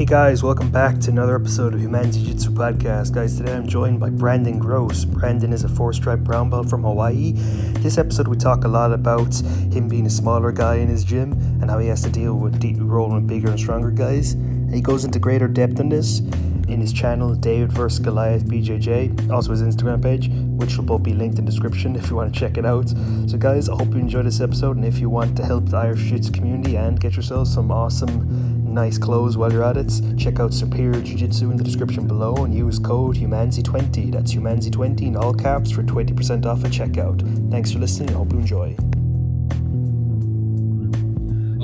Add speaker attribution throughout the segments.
Speaker 1: Hey guys, welcome back to another episode of Human Jiu Jitsu Podcast. Guys, today I'm joined by Brandon Gross. Brandon is a four stripe brown belt from Hawaii. This episode, we talk a lot about him being a smaller guy in his gym and how he has to deal with deep, rolling bigger and stronger guys. And he goes into greater depth on this in his channel, David vs. Goliath BJJ, also his Instagram page, which will both be linked in the description if you want to check it out. So, guys, I hope you enjoyed this episode, and if you want to help the Irish Jiu Jitsu community and get yourself some awesome nice clothes while you're at it, check out Superior Jiu Jitsu in the description below and use code HUMANZI20. That's HUMANZI20 in all caps for 20% off at checkout. Thanks for listening. I hope you enjoy.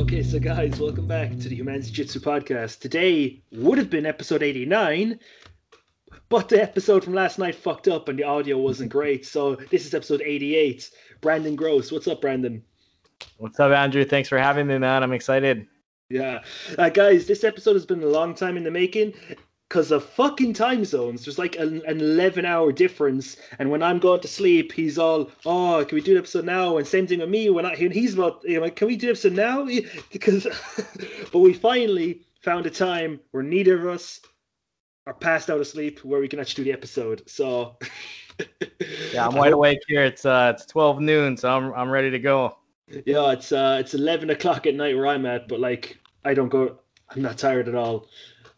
Speaker 1: Okay, so guys, welcome back to the Humanity Jiu-Jitsu podcast. Today would have been episode 89, but the episode from last night fucked up and the audio wasn't great. So this is episode 88. Brandon Gross, what's up, Brandon?
Speaker 2: What's up, Andrew? Thanks for having me, man. I'm excited.
Speaker 1: Yeah. Uh, guys, this episode has been a long time in the making because of fucking time zones. There's like an, an 11 hour difference. And when I'm going to sleep, he's all, oh, can we do the episode now? And same thing with me when I, when he's about, you know, can we do the episode now? Because, but we finally found a time where neither of us are passed out of sleep where we can actually do the episode. So,
Speaker 2: yeah, I'm wide awake here. It's uh, it's 12 noon, so I'm I'm ready to go.
Speaker 1: Yeah, it's uh, it's eleven o'clock at night where I'm at, but like I don't go. I'm not tired at all.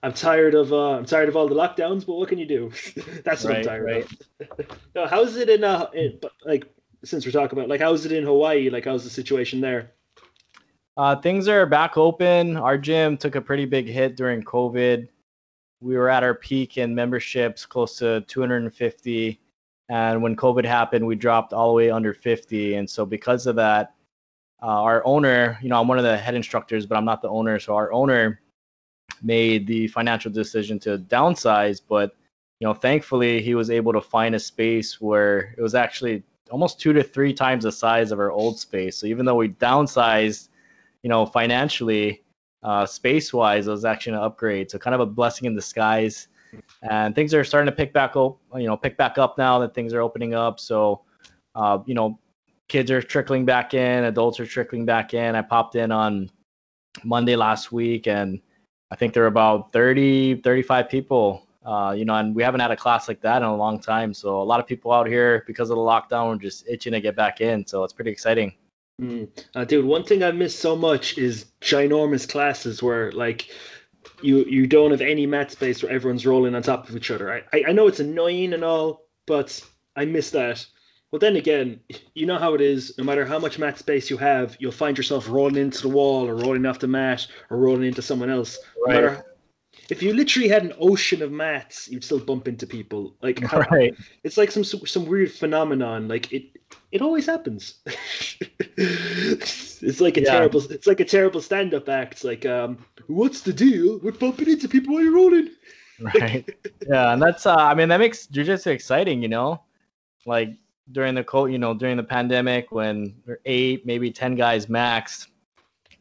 Speaker 1: I'm tired of uh, I'm tired of all the lockdowns, but what can you do? That's what right, I'm tired right. of. no, how's it in uh, in, like since we're talking about like how's it in Hawaii? Like how's the situation there?
Speaker 2: Uh, things are back open. Our gym took a pretty big hit during COVID. We were at our peak in memberships, close to 250, and when COVID happened, we dropped all the way under 50. And so because of that, uh, our owner, you know, I'm one of the head instructors, but I'm not the owner. So our owner made the financial decision to downsize, but you know, thankfully he was able to find a space where it was actually almost two to three times the size of our old space. So even though we downsized, you know, financially, uh, space wise, it was actually an upgrade. So kind of a blessing in disguise. And things are starting to pick back up, you know, pick back up now that things are opening up. So, uh, you know, kids are trickling back in, adults are trickling back in. I popped in on Monday last week and I think there were about 30, 35 people. Uh, you know, and we haven't had a class like that in a long time. So a lot of people out here because of the lockdown are just itching to get back in. So it's pretty exciting.
Speaker 1: Mm. Uh, dude, one thing I miss so much is ginormous classes where like you you don't have any mat space where everyone's rolling on top of each other. I I, I know it's annoying and all, but I miss that. But then again, you know how it is. No matter how much mat space you have, you'll find yourself rolling into the wall or rolling off the mat or rolling into someone else. Right. No matter, if you literally had an ocean of mats, you'd still bump into people. Like, right. it's like some some weird phenomenon. Like it, it always happens. it's like a yeah. terrible. It's like a terrible stand-up act. It's like, um, what's the deal with bumping into people while you're rolling?
Speaker 2: right. Yeah, and that's. Uh, I mean, that makes jujitsu exciting. You know, like during the co- you know during the pandemic when eight maybe 10 guys max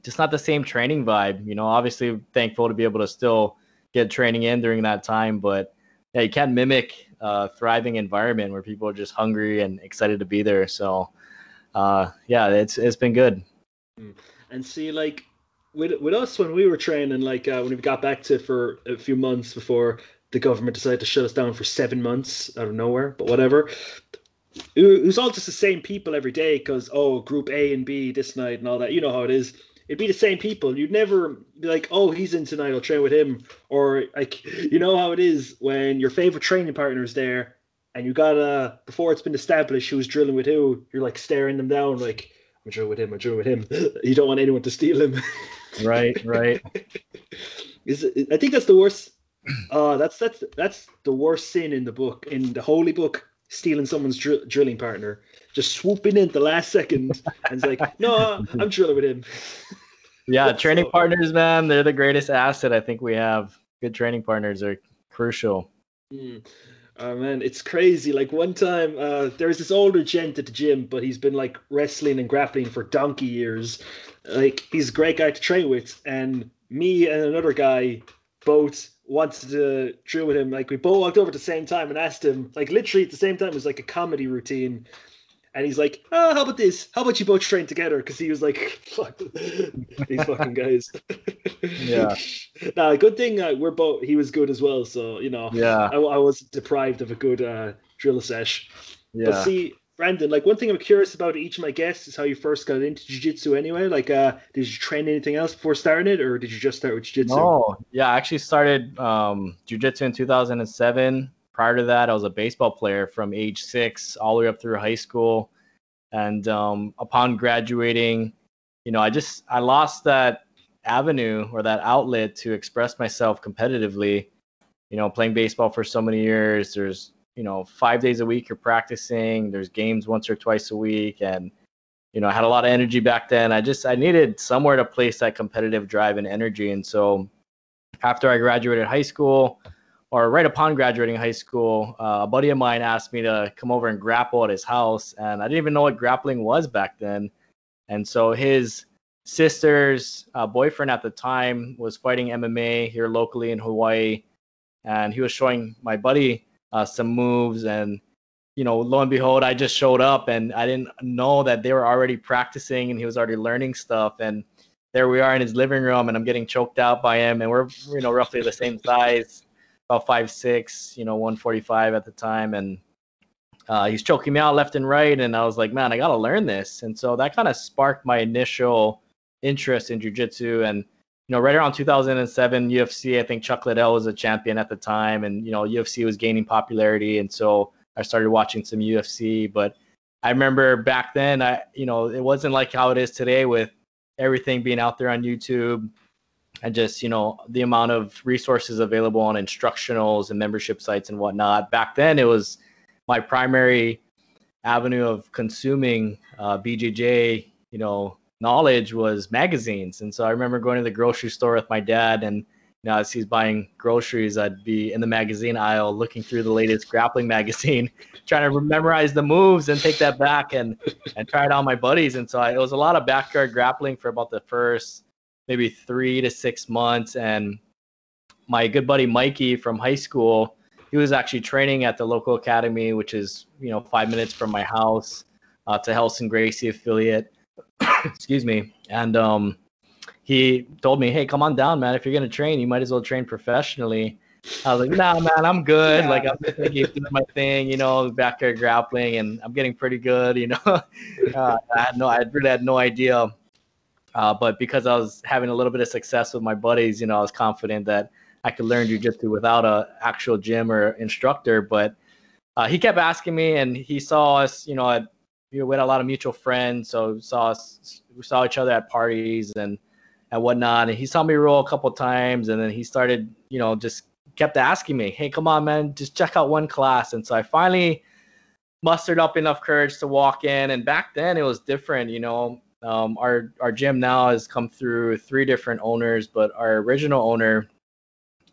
Speaker 2: just not the same training vibe you know. Obviously thankful to be able to still get training in during that time but yeah you can't mimic a thriving environment where people are just hungry and excited to be there. So uh, yeah it's it's been good.
Speaker 1: Mm. and see like with with us when we were training like uh, when we got back to for a few months before the government decided to shut us down for seven months out of nowhere but whatever it was all just the same people every day because oh group a and b this night and all that. You know how it is. It'd be the same people. You'd never be like oh he's in tonight i'll train with him. Or like you know how it is when your favorite training partner is there and you gotta before it's been established who's drilling with who you're like staring them down like i'm drilling with him i'm drilling with him. You don't want anyone to steal him.
Speaker 2: Right right.
Speaker 1: Is i think that's the worst uh that's that's that's the worst sin in the book in the holy book stealing someone's dr- drilling partner, just swooping in at the last second and it's like, no, I'm drilling with him.
Speaker 2: Yeah, training so, partners, man, they're the greatest asset I think we have. Good training partners are crucial.
Speaker 1: Mm. Oh man, it's crazy. Like one time, uh, there's this older gent at the gym, but he's been like wrestling and grappling for donkey years. Like he's a great guy to train with, and me and another guy both wanted to drill with him. Like we both walked over at the same time and asked him, like literally at the same time, it was like a comedy routine. And he's like, oh, how about this? How about you both train together? Because he was like, fuck these fucking guys.
Speaker 2: yeah.
Speaker 1: Now, good thing uh, we're both. He was good as well, so you know.
Speaker 2: Yeah.
Speaker 1: I, I was deprived of a good uh, drill sesh.
Speaker 2: Yeah.
Speaker 1: But see, Brandon, like one thing I'm curious about each of my guests is how you first got into jiu-jitsu anyway. Like, uh, did you train anything else before starting it, or did you just start with jiu-jitsu?
Speaker 2: No, yeah, I actually started um, jiu-jitsu in 2007. Prior to that, I was a baseball player from age six all the way up through high school. And um, upon graduating, you know, I just I lost that avenue or that outlet to express myself competitively. You know, playing baseball for so many years, there's you know five days a week you're practicing. There's games once or twice a week, and you know I had a lot of energy back then. I just I needed somewhere to place that competitive drive and energy, and so after I graduated high school or right upon graduating high school, uh, a buddy of mine asked me to come over and grapple at his house, and I didn't even know what grappling was back then. And so his sister's uh, boyfriend at the time was fighting MMA here locally in Hawaii, and he was showing my buddy uh, some moves. And you know, lo and behold, I just showed up, and I didn't know that they were already practicing, and he was already learning stuff. And there we are in his living room, and I'm getting choked out by him, and we're you know roughly the same size about five six, you know, 145 at the time, and uh, he's choking me out left and right. And I was like, man, I gotta learn this. And so that kind of sparked my initial interest in jujitsu. And you know, right around 2007, UFC, I think Chuck Liddell was a champion at the time, and you know, UFC was gaining popularity, and so I started watching some UFC. But I remember back then, I you know, it wasn't like how it is today with everything being out there on YouTube and just you know the amount of resources available on instructionals and membership sites and whatnot. Back then, it was my primary avenue of consuming uh, BJJ, you know, knowledge was magazines. And so I remember going to the grocery store with my dad, and you know, as he's buying groceries, I'd be in the magazine aisle looking through the latest grappling magazine, trying to memorize the moves and take that back and and try it on my buddies. And so I, it was a lot of backyard grappling for about the first maybe three to six months. And my good buddy Mikey from high school, he was actually training at the local academy, which is you know five minutes from my house. Uh, to Relson Gracie affiliate. Excuse me. And um, he told me, "Hey, come on down, man. If you're gonna train, you might as well train professionally." I was like, "Nah, man, I'm good.
Speaker 1: Yeah.
Speaker 2: Like I'm just gonna doing my thing, you know, back backyard grappling, and I'm getting pretty good, you know." uh, I had no, I really had no idea uh, but because I was having a little bit of success with my buddies, you know, I was confident that I could learn jujitsu without a actual gym or instructor. But uh, he kept asking me, and he saw us, you know, at, you know, we had a lot of mutual friends, so saw us, we saw each other at parties and and whatnot. And he saw me roll a couple times, and then he started, you know, just kept asking me, "Hey, come on, man, just check out one class." And so I finally mustered up enough courage to walk in. And back then, it was different, you know um, our our gym now has come through three different owners, but our original owner,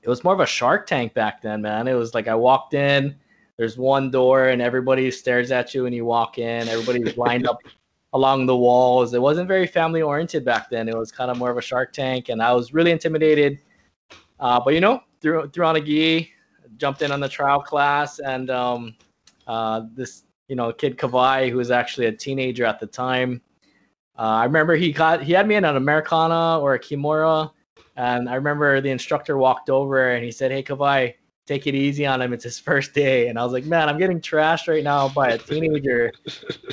Speaker 2: it was more of a Shark Tank back then, man. It was like I walked in, there's one door, and everybody stares at you when you walk in. Everybody's lined up along the walls. It wasn't very family oriented back then. It was kind of more of a Shark Tank, and I was really intimidated. Uh, but you know, threw threw on a gi, jumped in on the trial class, and um, uh, this you know kid Kavai, who was actually a teenager at the time uh, I remember he got he had me in an Americana or a Kimura, and I remember the instructor walked over and he said, "Hey, Kavai, take it easy on him. It's his first day." And I was like, "Man, I'm getting trashed right now by a teenager."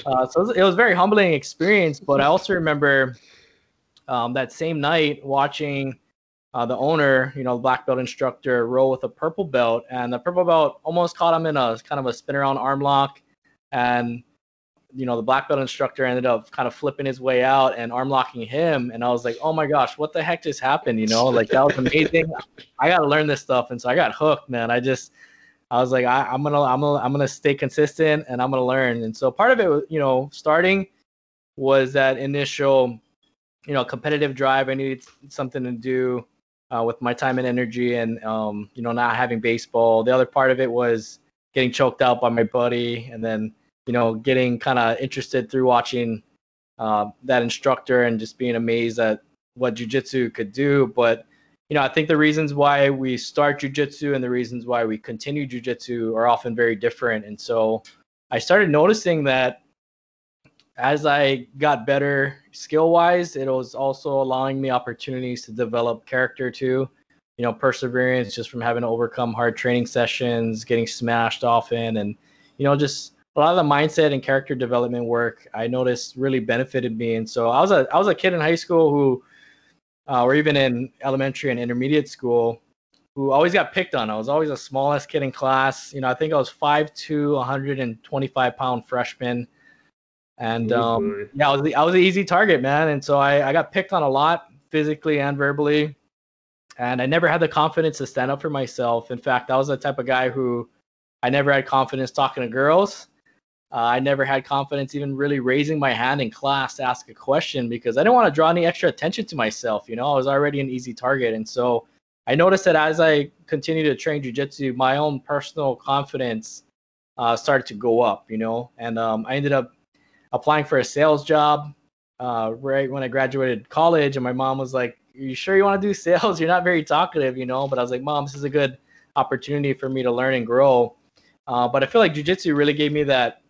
Speaker 2: Uh, so it was, it was, a very humbling experience. But I also remember um, that same night watching uh, the owner, you know, the black belt instructor, roll with a purple belt, and the purple belt almost caught him in a kind of a spin around arm lock, and you know, the black belt instructor ended up kind of flipping his way out and arm locking him. And I was like, oh my gosh, what the heck just happened? You know, like that was amazing. I got to learn this stuff. And so I got hooked, man. I just, I was like, I, am gonna, I'm gonna, I'm gonna stay consistent and I'm gonna learn. And so part of it, you know, starting was that initial, you know, competitive drive. I needed something to do uh, with my time and energy, and um, you know, not having baseball. The other part of it was getting choked out by my buddy, and then you know, getting kind of interested through watching uh, that instructor and just being amazed at what jujitsu could do. But you know, I think the reasons why we start jujitsu and the reasons why we continue jujitsu are often very different. And so I started noticing that as I got better skill wise, it was also allowing me opportunities to develop character too. You know, perseverance just from having to overcome hard training sessions, getting smashed often, and you know, just a lot of the mindset and character development work I noticed really benefited me. And so I was a I was a kid in high school who, uh, or even in elementary and intermediate school, who always got picked on. I was always the smallest kid in class. You know, I think I was five 5'2", 125 pound freshman. And um, yeah, I was the, I was an easy target, man. And so I, I got picked on a lot physically and verbally. And I never had the confidence to stand up for myself. In fact, I was the type of guy who I never had confidence talking to girls. Uh, I never had confidence even really raising my hand in class to ask a question because I didn't want to draw any extra attention to myself. You know, I was already an easy target. And so I noticed that as I continued to train jujitsu, my own personal confidence uh, started to go up, you know, and um, I ended up applying for a sales job uh, right when I graduated college. And my mom was like, Are you sure you want to do sales? You're not very talkative, you know, but I was like, Mom, this is a good opportunity for me to learn and grow. Uh, but I feel like jujitsu really gave me that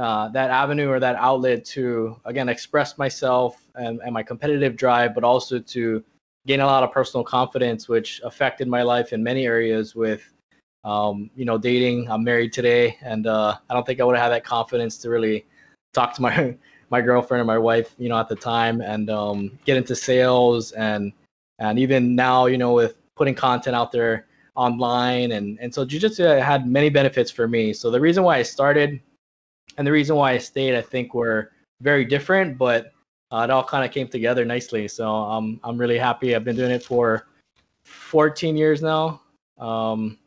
Speaker 2: uh, that avenue or that outlet to again express myself and, and my competitive drive, but also to gain a lot of personal confidence, which affected my life in many areas with, um, you know, dating. I'm married today, and uh, I don't think I would have had that confidence to really talk to my my girlfriend or my wife, you know, at the time, and um, get into sales and and even now, you know, with putting content out there online, and and so jiu-jitsu had many benefits for me. So the reason why I started and the reason why I stayed, I think, were very different, but uh, it all kind of came together nicely. So I'm I'm really happy. I've been doing it for 14 years now. Um,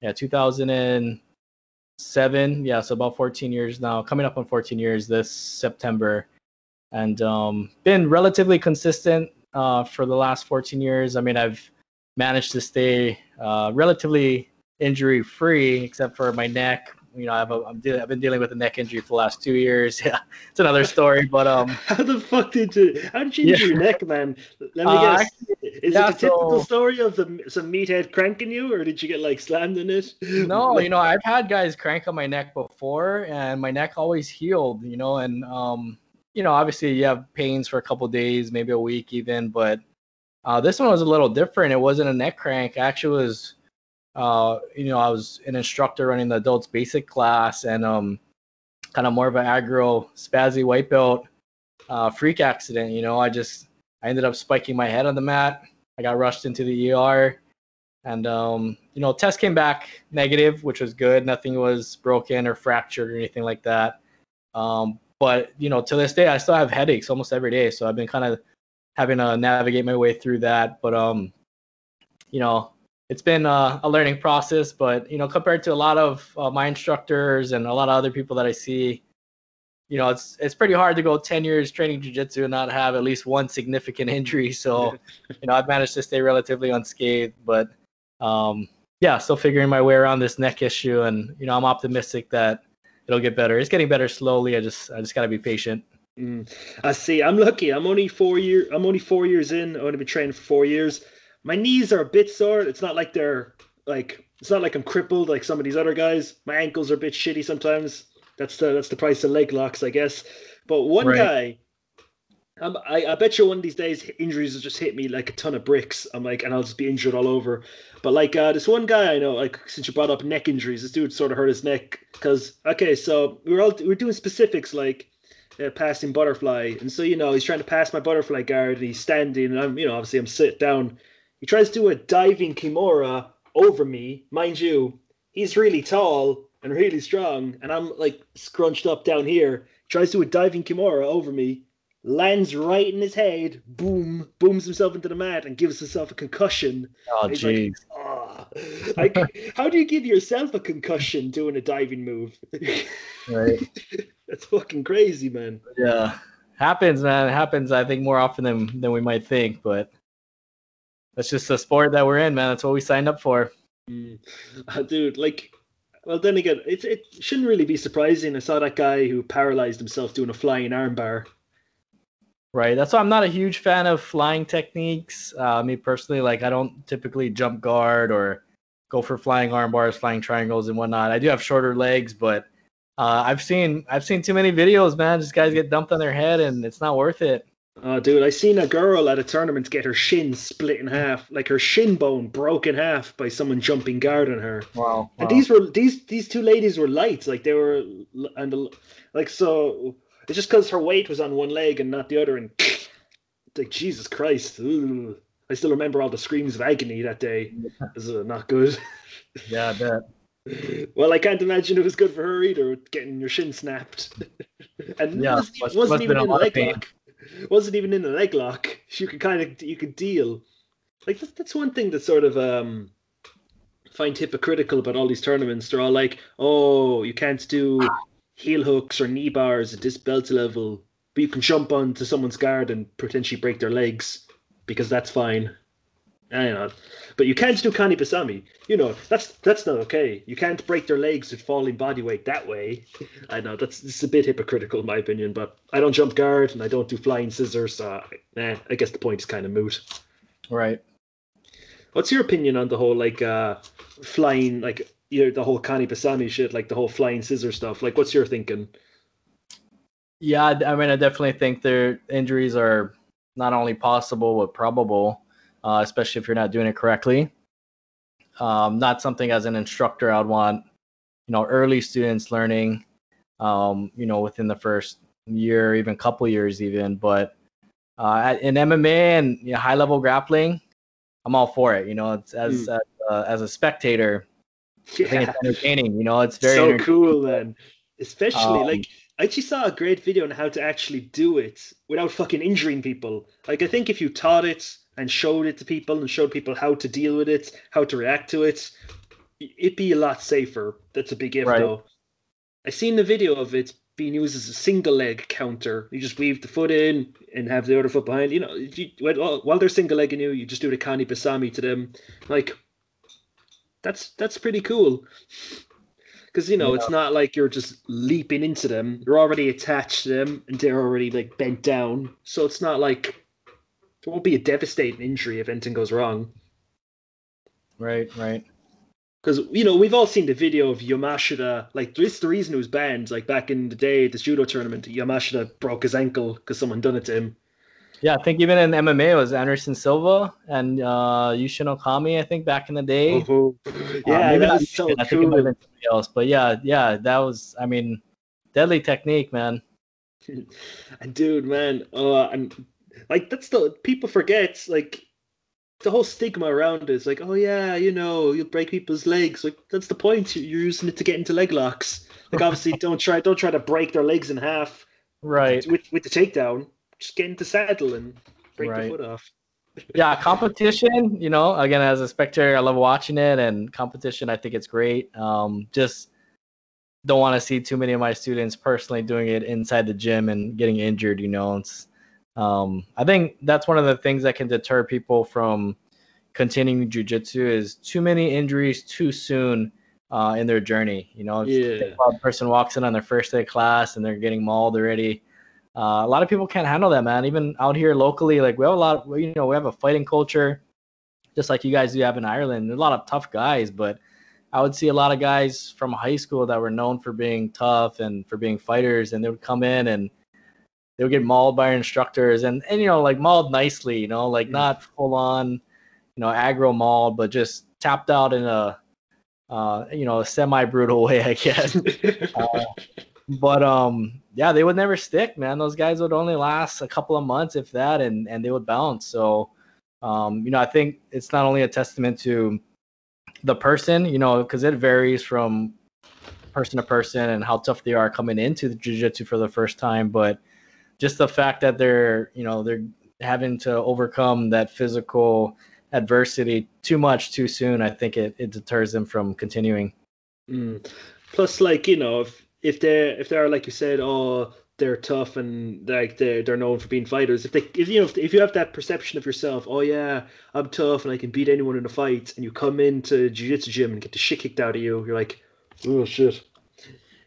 Speaker 2: yeah, 2007. Yeah, so about 14 years now. Coming up on 14 years this September, and um, been relatively consistent uh, for the last 14 years. I mean, I've managed to stay uh, relatively injury free, except for my neck, you know, I've I'm de- I've been dealing with a neck injury for the last two years. Yeah, it's another story. But um,
Speaker 1: how the fuck did you? How did you injure yeah. your neck, man? Let me uh, guess. Actually, is yeah, it the typical so, story of the some meathead cranking you, or did you get like slammed in it?
Speaker 2: No, like, you know, I've had guys crank on my neck before, and my neck always healed. You know, and um, you know, obviously you have pains for a couple days, maybe a week even, but uh, this one was a little different. It wasn't a neck crank. actually was uh, you know, I was an instructor running the adults basic class and um, kind of more of an aggro spazzy white belt uh, freak accident. You know, I just I ended up spiking my head on the mat. I got rushed into the ER, and um, you know, test came back negative, which was good. Nothing was broken or fractured or anything like that. Um, but you know, to this day, I still have headaches almost every day. So I've been kind of having to navigate my way through that. But um, you know, it's been a, a, learning process, but you know, compared to a lot of uh, my instructors and a lot of other people that I see, you know, it's it's pretty hard to go 10 years training jiu-jitsu and not have at least one significant injury. So, you know, I've managed to stay relatively unscathed, but um, yeah, still figuring my way around this neck issue, and you know, I'm optimistic that it'll get better. It's getting better slowly. I just I just gotta be patient.
Speaker 1: Mm. I see. I'm lucky. I'm only four year. I'm only four years in. I've only been training for four years my knees are a bit sore. It's not like they're like it's not like I'm crippled like some of these other guys. My ankles are a bit shitty sometimes. That's the that's the price of leg locks, I guess. But one right. guy, I'm, I I bet you one of these days injuries will just hit me like a ton of bricks. I'm like, and I'll just be injured all over. But like uh, this one guy I know, like since you brought up neck injuries, this dude sort of hurt his neck because okay, so we are all we are doing specifics like uh, passing butterfly, and so you know he's trying to pass my butterfly guard, and he's standing, and I'm you know obviously I'm sit down he tries to do a diving kimura over me. Mind you, he's really tall and really strong, and I'm like scrunched up down here. He tries to do a diving kimura over me, lands right in his head, boom, booms himself into the mat, and gives himself a concussion.
Speaker 2: Oh, jeez.
Speaker 1: Like, oh. like, how do you give yourself a concussion doing a diving move?
Speaker 2: right.
Speaker 1: That's fucking crazy, man.
Speaker 2: Yeah. Happens, man. It happens, I think, more often than, than we might think, but that's just the sport that we're in, man. That's what we signed up for.
Speaker 1: Mm. Uh, dude, like, well, then again, it it shouldn't really be surprising. I saw that guy who paralyzed himself doing a flying armbar.
Speaker 2: Right. That's why I'm not a huge fan of flying techniques. Uh, me personally, like, I don't typically jump guard or go for flying arm bars, flying triangles, and whatnot. I do have shorter legs, but Uh, I've seen I've seen too many videos, man. Just guys get dumped on their head, and it's not worth it.
Speaker 1: Oh, dude, I seen a girl at a tournament get her shin split in half, like her shin bone broke in half by someone jumping guard on her.
Speaker 2: Wow.
Speaker 1: And these were these these two ladies were light, like they were, and like so. It's just because her weight was on one leg and not the other, and like Jesus Christ, Ugh. I still remember all the screams of agony that day. This is uh, not good.
Speaker 2: Yeah, I bet.
Speaker 1: Well, I can't imagine it was good for her either, getting your shin snapped. and
Speaker 2: Yeah,
Speaker 1: wasn't, wasn't even
Speaker 2: a
Speaker 1: in a
Speaker 2: lot of
Speaker 1: leg lock. Wasn't even in a leg lock. You could kind of you could deal. Like that's, that's one thing that sort of um find hypocritical about all these tournaments. They're all like, oh, you can't do heel hooks or knee bars at this belt level, but you can jump onto someone's guard and potentially break their legs because that's fine. I know, but you can't do Kani Basami. You know that's that's not okay. You can't break their legs with falling body weight that way. I know that's it's a bit hypocritical in my opinion, but I don't jump guard and I don't do flying scissors. So nah, I guess the point is kind of moot.
Speaker 2: Right.
Speaker 1: What's your opinion on the whole like uh flying like you know the whole Kani Basami shit, like the whole flying scissor stuff? Like, what's your thinking?
Speaker 2: Yeah, I mean, I definitely think their injuries are not only possible but probable, uh, especially if you're not doing it correctly. Um, not something as an instructor I'd want, you know, early students learning, um, you know, within the first year, even couple years, even. But uh, in MMA and you know, high level grappling, I'm all for it. You know, it's as as, uh, as a spectator, I think it's entertaining. You know, it's very
Speaker 1: so cool then. Especially
Speaker 2: Um,
Speaker 1: like I actually saw a great video on how to actually do it without fucking injuring people. Like I think if you taught it and showed it to people and showed people how to deal with it, how to react to it, it'd be a lot safer. That's a big if
Speaker 2: Right.
Speaker 1: though. I seen the video of it being used as a single leg counter. You just weave the foot in and have the other foot behind. You know, you, while they're single legging you, you just do the kani basami to them. Like that's that's pretty cool. Because you know, it's not like you're just leaping into them. You're already attached to them, and they're already like bent down. So it's not like it won't be a devastating injury if anything goes wrong.
Speaker 2: right, right.
Speaker 1: Because you know, we've all seen the video of Yamashita. Like, this is the reason it was banned. Like back in the day, the judo tournament, Yamashita broke his ankle because someone done it to him.
Speaker 2: Yeah, I think even in MMA it was Anderson Silva and uh, Yushin Okami. I think back in the day.
Speaker 1: Oh,
Speaker 2: Uh,
Speaker 1: yeah,
Speaker 2: maybe
Speaker 1: that so
Speaker 2: I think it might have been somebody else, but yeah, yeah, that was. I mean, deadly technique, man.
Speaker 1: And dude, man, uh, and like that's the people forget like the whole stigma around it is like, oh yeah, you know, you'll break people's legs. Like that's the point. You- You're using it to get into leg locks. Like obviously, don't try don't try to break their legs in half
Speaker 2: Right.
Speaker 1: with with the takedown. Just get into saddle and break
Speaker 2: Right.
Speaker 1: the foot off.
Speaker 2: Yeah, competition. You know, again, as a spectator, I love watching it, and competition. I think it's great. Um, just don't want to see too many of my students personally doing it inside the gym and getting injured. You know, it's. Um, I think that's one of the things that can deter people from continuing jujitsu is too many injuries too soon uh, in their journey. You know, if
Speaker 1: Yeah.
Speaker 2: a person walks in on their first day of class and they're getting mauled already. Uh, a lot of people can't handle that, man. Even out here locally, like we have a lot, of, you know, we have a fighting culture, just like you guys do have in Ireland. There's a lot of tough guys, but I would see a lot of guys from high school that were known for being tough and for being fighters, and they would come in and they would get mauled by our instructors, and and you know, like mauled nicely, you know, like
Speaker 1: Mm.
Speaker 2: not full on, you know, aggro mauled, but just tapped out in a, uh, you know, semi brutal way, I guess. Uh, but um yeah they would never stick man those guys would only last a couple of months if that and and they would bounce so um you know i think it's not only a testament to the person you know because it varies from person to person and how tough they are coming into the jiu-jitsu for the first time but just the fact that they're you know they're having to overcome that physical adversity too much too soon i think it, it deters them from continuing
Speaker 1: Mm. Plus, like you know, if if they if they're like you said, oh, they're tough and like they're they're known for being fighters. If they if you know if, if you have that perception of yourself, oh yeah, I'm tough and I can beat anyone in a fight, and you come into jiu-jitsu gym and get the shit kicked out of you, you're like, oh shit.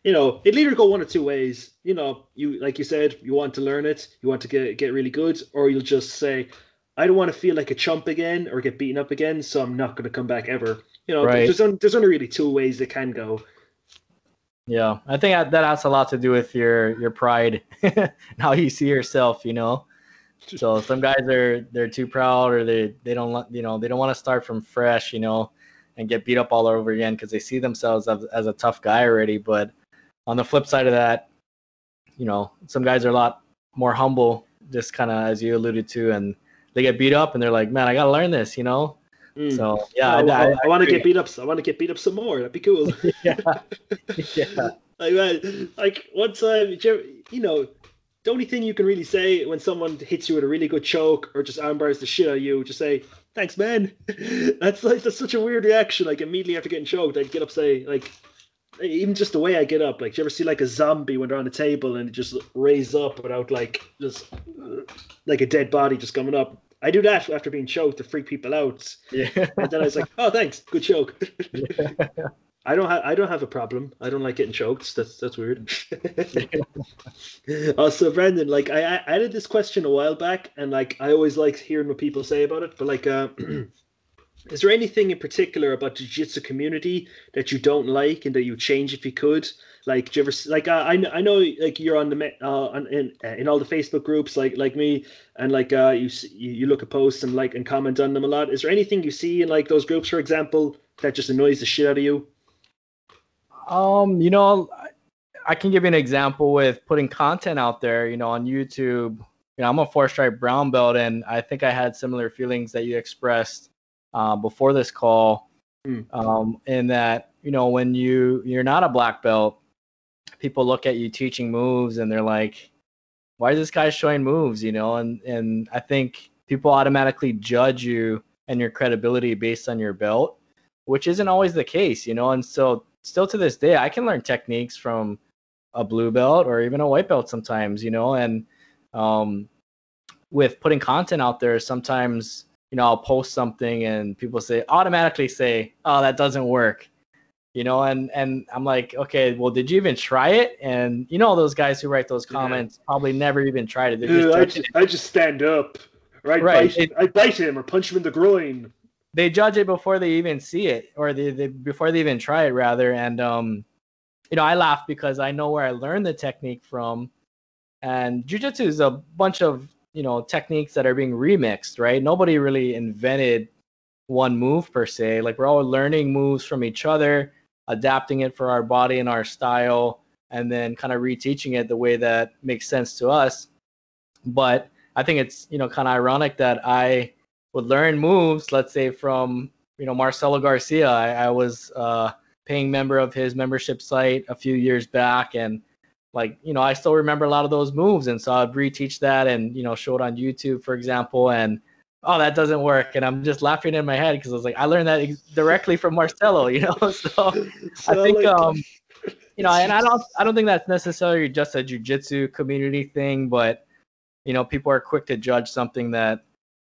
Speaker 1: You know, it'll either go one or two ways. You know, you like you said, you want to learn it, you want to get get really good, or you'll just say, I don't want to feel like a chump again or get beaten up again, so I'm not going to come back ever. You know,
Speaker 2: Right.
Speaker 1: there's only, there's only really two ways it can go.
Speaker 2: Yeah, I think that, that has a lot to do with your your pride, how you see yourself. You know, so some guys are they're too proud or they they don't you know they don't want to start from fresh. You know, and get beat up all over again because they see themselves as, as a tough guy already. But on the flip side of that, you know, some guys are a lot more humble, just kind of as you alluded to, and they get beat up and they're like, man, I gotta learn this. You know, Mm. So yeah,
Speaker 1: I, I, I, I want to get beat up. I want to get beat up some more. That'd be cool. yeah, yeah. Like, like one time, you know, the only thing you can really say when someone hits you with a really good choke or just armbars the shit out of you, just say thanks, man. that's like that's such a weird reaction. Like immediately after getting choked, I'd get up, say like, even just the way I get up. Like, do you ever see like a zombie when they're on the table and it just raise up without like just like a dead body just coming up? I do that after being choked to freak people out. Yeah. and then I was like, oh, thanks, good choke. I don't have I don't have a problem. I don't like getting choked. That's that's weird. also, Brandon, like I, I added this question a while back, and like I always like hearing what people say about it. But like, uh, is there anything in particular about the jiu-jitsu community that you don't like and that you change if you could? Like, do you ever like I I know like you're on the uh on, in in all the Facebook groups like like me and like uh you you look at posts and like and comment on them a lot. Is there anything you see in like those groups, for example, that just annoys the shit out of you?
Speaker 2: Um, you know, I can give you an example with putting content out there. You know, on YouTube. You know, I'm a four stripe brown belt, and I think I had similar feelings that you expressed uh, before this call. Mm. Um, in that you know when you you're not a black belt people look at you teaching moves and they're like, why is this guy showing moves? You know, and and I think people automatically judge you and your credibility based on your belt, which isn't always the case, you know. And so still to this day, I can learn techniques from a blue belt or even a white belt sometimes, you know, and um, with putting content out there, sometimes you know I'll post something and people say automatically say, "Oh, that doesn't work," you know and and i'm like okay well did you even try it? And you know those guys who write those comments yeah. probably never even tried it.
Speaker 1: Dude, I, just, I just stand up right, right. Bite, it, I bite him or punch him in the groin.
Speaker 2: They judge it before they even see it or they, they before they even try it rather. And um you know i laugh because i know where i learned the technique from. And jiu-jitsu is a bunch of you know techniques that are being remixed right nobody really invented one move per se like we're all learning moves from each other adapting it for our body and our style, and then kind of reteaching it the way that makes sense to us. But I think it's you know kind of ironic that I would learn moves, let's say from you know Marcelo Garcia. I, I was uh, paying member of his membership site a few years back, and like you know I still remember a lot of those moves, and so I'd reteach that and you know show it on YouTube, for example, and oh, that doesn't work. And I'm just laughing in my head because I was like, I learned that directly from Marcelo, you know? So, so I think, like, um, you know, and I don't, I don't think that's necessarily just a jujitsu community thing, but, you know, people are quick to judge something that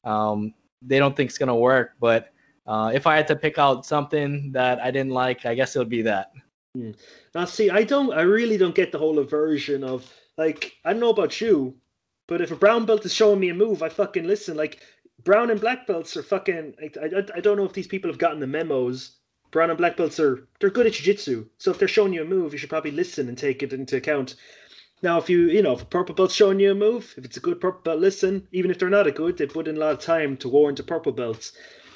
Speaker 2: um, they don't think is going to work. But uh, if I had to pick out something that I didn't like, I guess it would be that.
Speaker 1: Hmm. Now, see, I don't, I really don't get the whole aversion of, like, I don't know about you, but if a brown belt is showing me a move, I fucking listen. Like brown and black belts are fucking. I, I, I don't know if these people have gotten the memos. Brown and black belts are they're good at jiu-jitsu. So if they're showing you a move, you should probably listen and take it into account. Now, if you you know if a purple belt's showing you a move, if it's a good purple belt, listen. Even if they're not a good, they put in a lot of time to warrant a purple belts.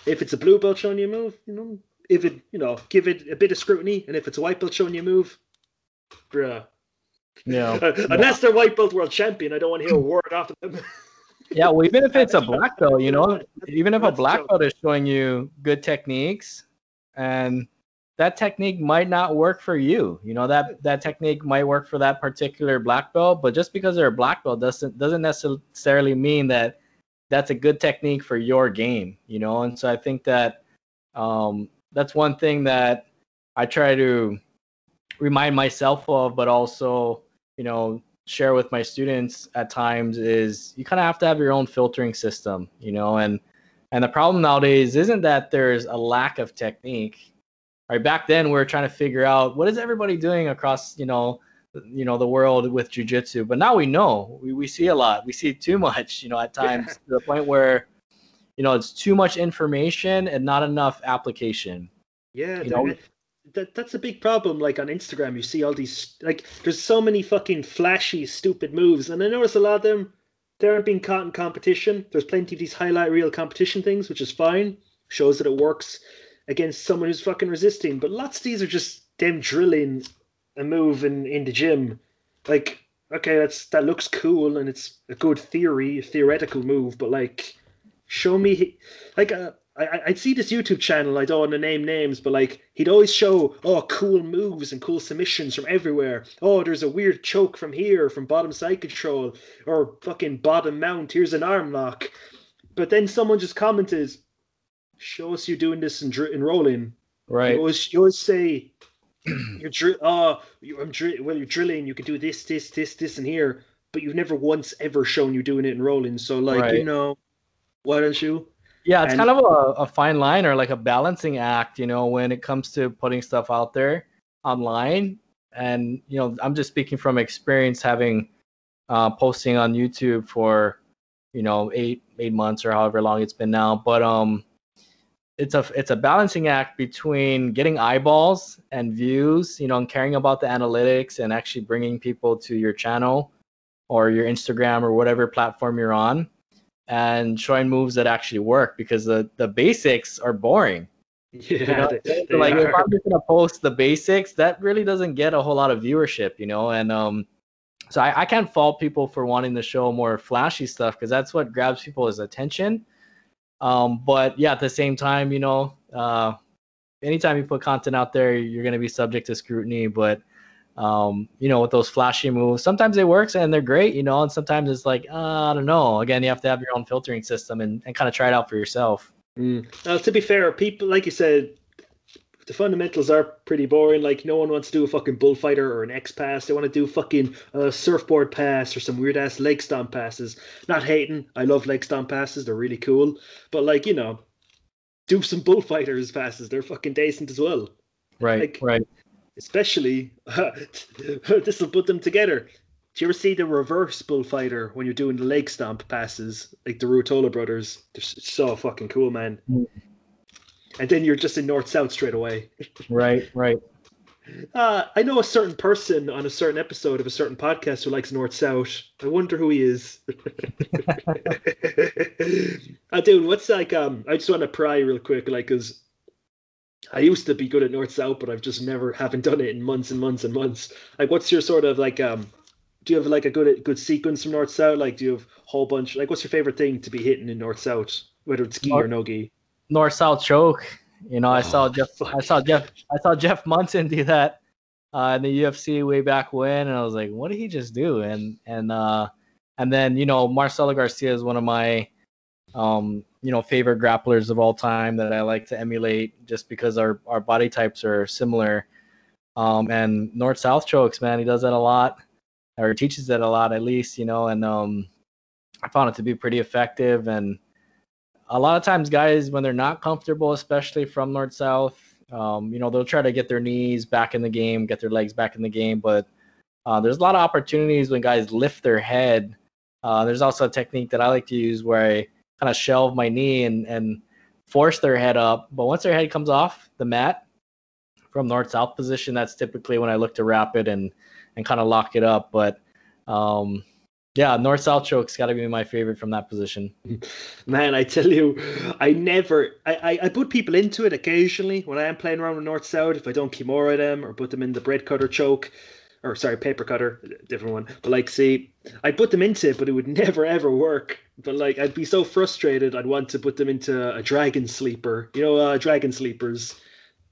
Speaker 1: If it's a blue belt showing you a move, you know, if it you know give it a bit of scrutiny, and if it's a white belt showing you move, bruh.
Speaker 2: Yeah.
Speaker 1: unless they're white belt world champion, I don't want to hear a word off of them.
Speaker 2: yeah, well, even if it's a black belt, you know, even if a black belt is showing you good techniques, and that technique might not work for you. You know that that technique might work for that particular black belt, but just because they're a black belt doesn't doesn't necessarily mean that that's a good technique for your game. You know, and so I think that um, that's one thing that I try to remind myself of, but also you know share with my students at times is you kind of have to have your own filtering system, you know, and and the problem nowadays isn't that there's a lack of technique. Right back then we are trying to figure out what is everybody doing across, you know, you know the world with jujitsu. But now we know we, we see a lot. We see too much, you know, at times to the point where you know it's too much information and not enough application.
Speaker 1: Yeah, you know, that that's a big problem. Like on Instagram, you see all these like there's so many fucking flashy, stupid moves, and I notice a lot of them they aren't being caught in competition. There's plenty of these highlight reel competition things, which is fine. Shows that it works against someone who's fucking resisting. But lots of these are just them drilling a move in, in the gym. Like, okay, that's that looks cool and it's a good theory, theoretical move, but like show me like uh, I, I'd see this YouTube channel. I don't want to name names, but like he'd always show oh cool moves and cool submissions from everywhere. Oh, there's a weird choke from here, from bottom side control, or fucking bottom mount. Here's an arm lock. But then someone just commented, "Show us you doing this in, dr- in rolling."
Speaker 2: Right.
Speaker 1: You always, you always say, "You're drill. Oh, you, I'm drill. Well, you're drilling. You can do this, this, this, this, and here." But you've never once ever shown you doing it in rolling. So like
Speaker 2: Right.
Speaker 1: you know, don't you?
Speaker 2: Yeah, it's
Speaker 1: And-
Speaker 2: kind of a, a fine line or like a balancing act, you know, when it comes to putting stuff out there online. And, you know, I'm just speaking from experience having uh, posting on YouTube for, you know, eight eight months or however long it's been now. But um it's a it's a balancing act between getting eyeballs and views, you know, and caring about the analytics and actually bringing people to your channel or your Instagram or whatever platform you're on and showing moves that actually work because the, the basics are boring.
Speaker 1: Yeah,
Speaker 2: You know?
Speaker 1: they-
Speaker 2: So, like
Speaker 1: they
Speaker 2: if. I'm just gonna post the basics, that really doesn't get a whole lot of viewership, you know. And um, so I, I can't fault people for wanting to show more flashy stuff because that's what grabs people's attention. Um, but yeah, at the same time, you know, uh, anytime you put content out there, you're gonna be subject to scrutiny. But um, you know, with those flashy moves, sometimes it works and they're great, you know, and sometimes it's like, uh, I don't know. Again, you have to have your own filtering system and, and kind of try it out for yourself.
Speaker 1: Mm. Now, to be fair, people like you said, the fundamentals are pretty boring. Like no one wants to do a fucking bullfighter or an X pass. They want to do fucking a surfboard pass or some weird ass leg stomp passes. Not hating, I love leg stomp passes. They're really cool. But like you know, do some bullfighters passes. They're fucking decent as well.
Speaker 2: Right,
Speaker 1: Like-
Speaker 2: right.
Speaker 1: Especially this will put them together. Do you ever see the reverse bullfighter when you're doing the leg stomp passes, like the Ruotolo brothers? They're so fucking cool, man.
Speaker 2: Mm.
Speaker 1: And then you're just in north south straight away.
Speaker 2: Right, right.
Speaker 1: Uh, I know a certain person on a certain episode of a certain podcast who likes north south. I wonder who he is. uh, dude, what's like? Um, I just want to pry real quick, like, cause I used to be good at north south, but I've just never haven't done it in months and months and months. Like, what's your sort of like? Um, do you have like a good good sequence from north south? Like, do you have a whole bunch? Like, what's your favorite thing to be hitting in north south, whether it's gi or no gi?
Speaker 2: North South choke. You know, I saw
Speaker 1: Oh,
Speaker 2: Jeff. I saw Jeff. I saw Jeff Monson do that uh, in the UFC way back when, and I was like, "What did he just do?" And and uh, and then you know, Marcelo Garcia is one of my um, you know favorite grapplers of all time that I like to emulate, just because our our body types are similar. Um, and North South chokes, man, he does that a lot, or teaches that a lot at least, you know. And um, I found it to be pretty effective and a lot of times guys when they're not comfortable especially from north south um, you know they'll try to get their knees back in the game get their legs back in the game but uh, there's a lot of opportunities when guys lift their head uh, there's also a technique that i like to use where i kind of shelve my knee and, and force their head up but once their head comes off the mat from north south position that's typically when i look to wrap it and and kind of lock it up but um, yeah north south choke's got to be my favorite from that position
Speaker 1: Man, I tell you, I never. I, I, I put people into it occasionally when I am playing around with North South. If I don't Kimura them or put them in the bread cutter choke, or sorry, paper cutter, different one. But like, see, I put them into it, but it would never ever work. But like, I'd be so frustrated. I'd want to put them into a dragon sleeper. You know, uh, dragon sleepers.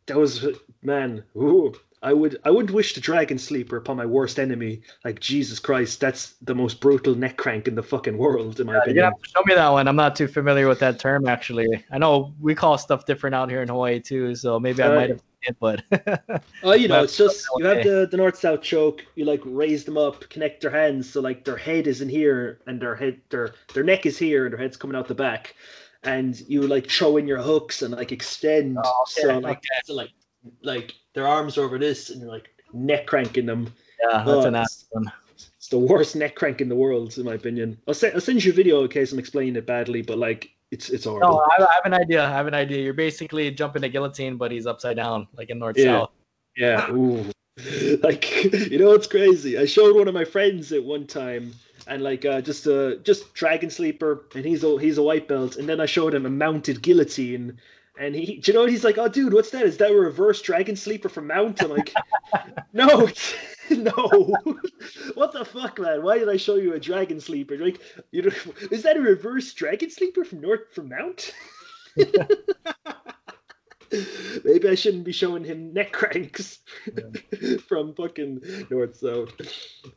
Speaker 1: Those man, ooh, I would I wouldn't wish to dragon sleeper upon my worst enemy. Like Jesus Christ, that's the most brutal neck crank in the fucking world, in my
Speaker 2: You're
Speaker 1: opinion.
Speaker 2: to show me that one. I'm not too familiar with that term actually. I know we call stuff different out here in Hawaii too, so maybe I
Speaker 1: Uh,
Speaker 2: might have seen it, but
Speaker 1: Oh, you know, it's just you have the, the north south choke. You like raise them up, connect their hands, so like their head is in here and their head their their neck is here and their head's coming out the back, and you like throw in your hooks and like extend.
Speaker 2: Oh, okay,
Speaker 1: So like
Speaker 2: okay.
Speaker 1: so like like their arms are over this and you're like neck cranking them.
Speaker 2: yeah, that's
Speaker 1: Oh,
Speaker 2: an ass one.
Speaker 1: It's the worst neck crank in the world, in my opinion. I'll send I'll send you a video in case I'm explaining it badly, but like it's it's horrible.
Speaker 2: No, I, I have an idea. I have an idea. You're basically jumping a guillotine, but he's upside down, like in North
Speaker 1: Yeah.
Speaker 2: South.
Speaker 1: Yeah. Ooh. Like you know, it's crazy. I showed one of my friends at one time, and like uh, just a just dragon sleeper, and he's a he's a white belt, and then I showed him a mounted guillotine, and he, do you know, he's like, "Oh, dude, what's that? Is that a reverse dragon sleeper from Mount?" I'm like, "No, no, what the fuck, man? Why did I show you a dragon sleeper? Like, you know, is that a reverse dragon sleeper from North from Mount?" Maybe I shouldn't be showing him neck cranks yeah. from fucking north south.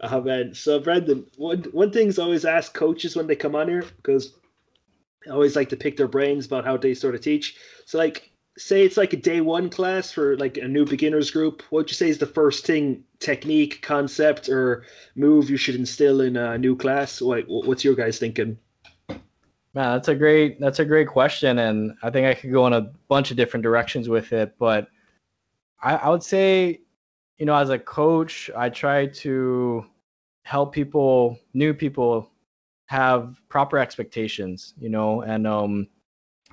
Speaker 1: Ah, oh man. So Brendan, one one thing's always ask coaches when they come on here because I always like to pick their brains about how they sort of teach. So like say it's like a day one class for like a new beginners group. What would you say is the first thing, technique, concept, or move you should instill in a new class? What what's your guys thinking?
Speaker 2: Man, that's a great that's a great question, and I think I could go in a bunch of different directions with it. But I, I would say, you know, as a coach, I try to help people, new people, have proper expectations. You know, and um,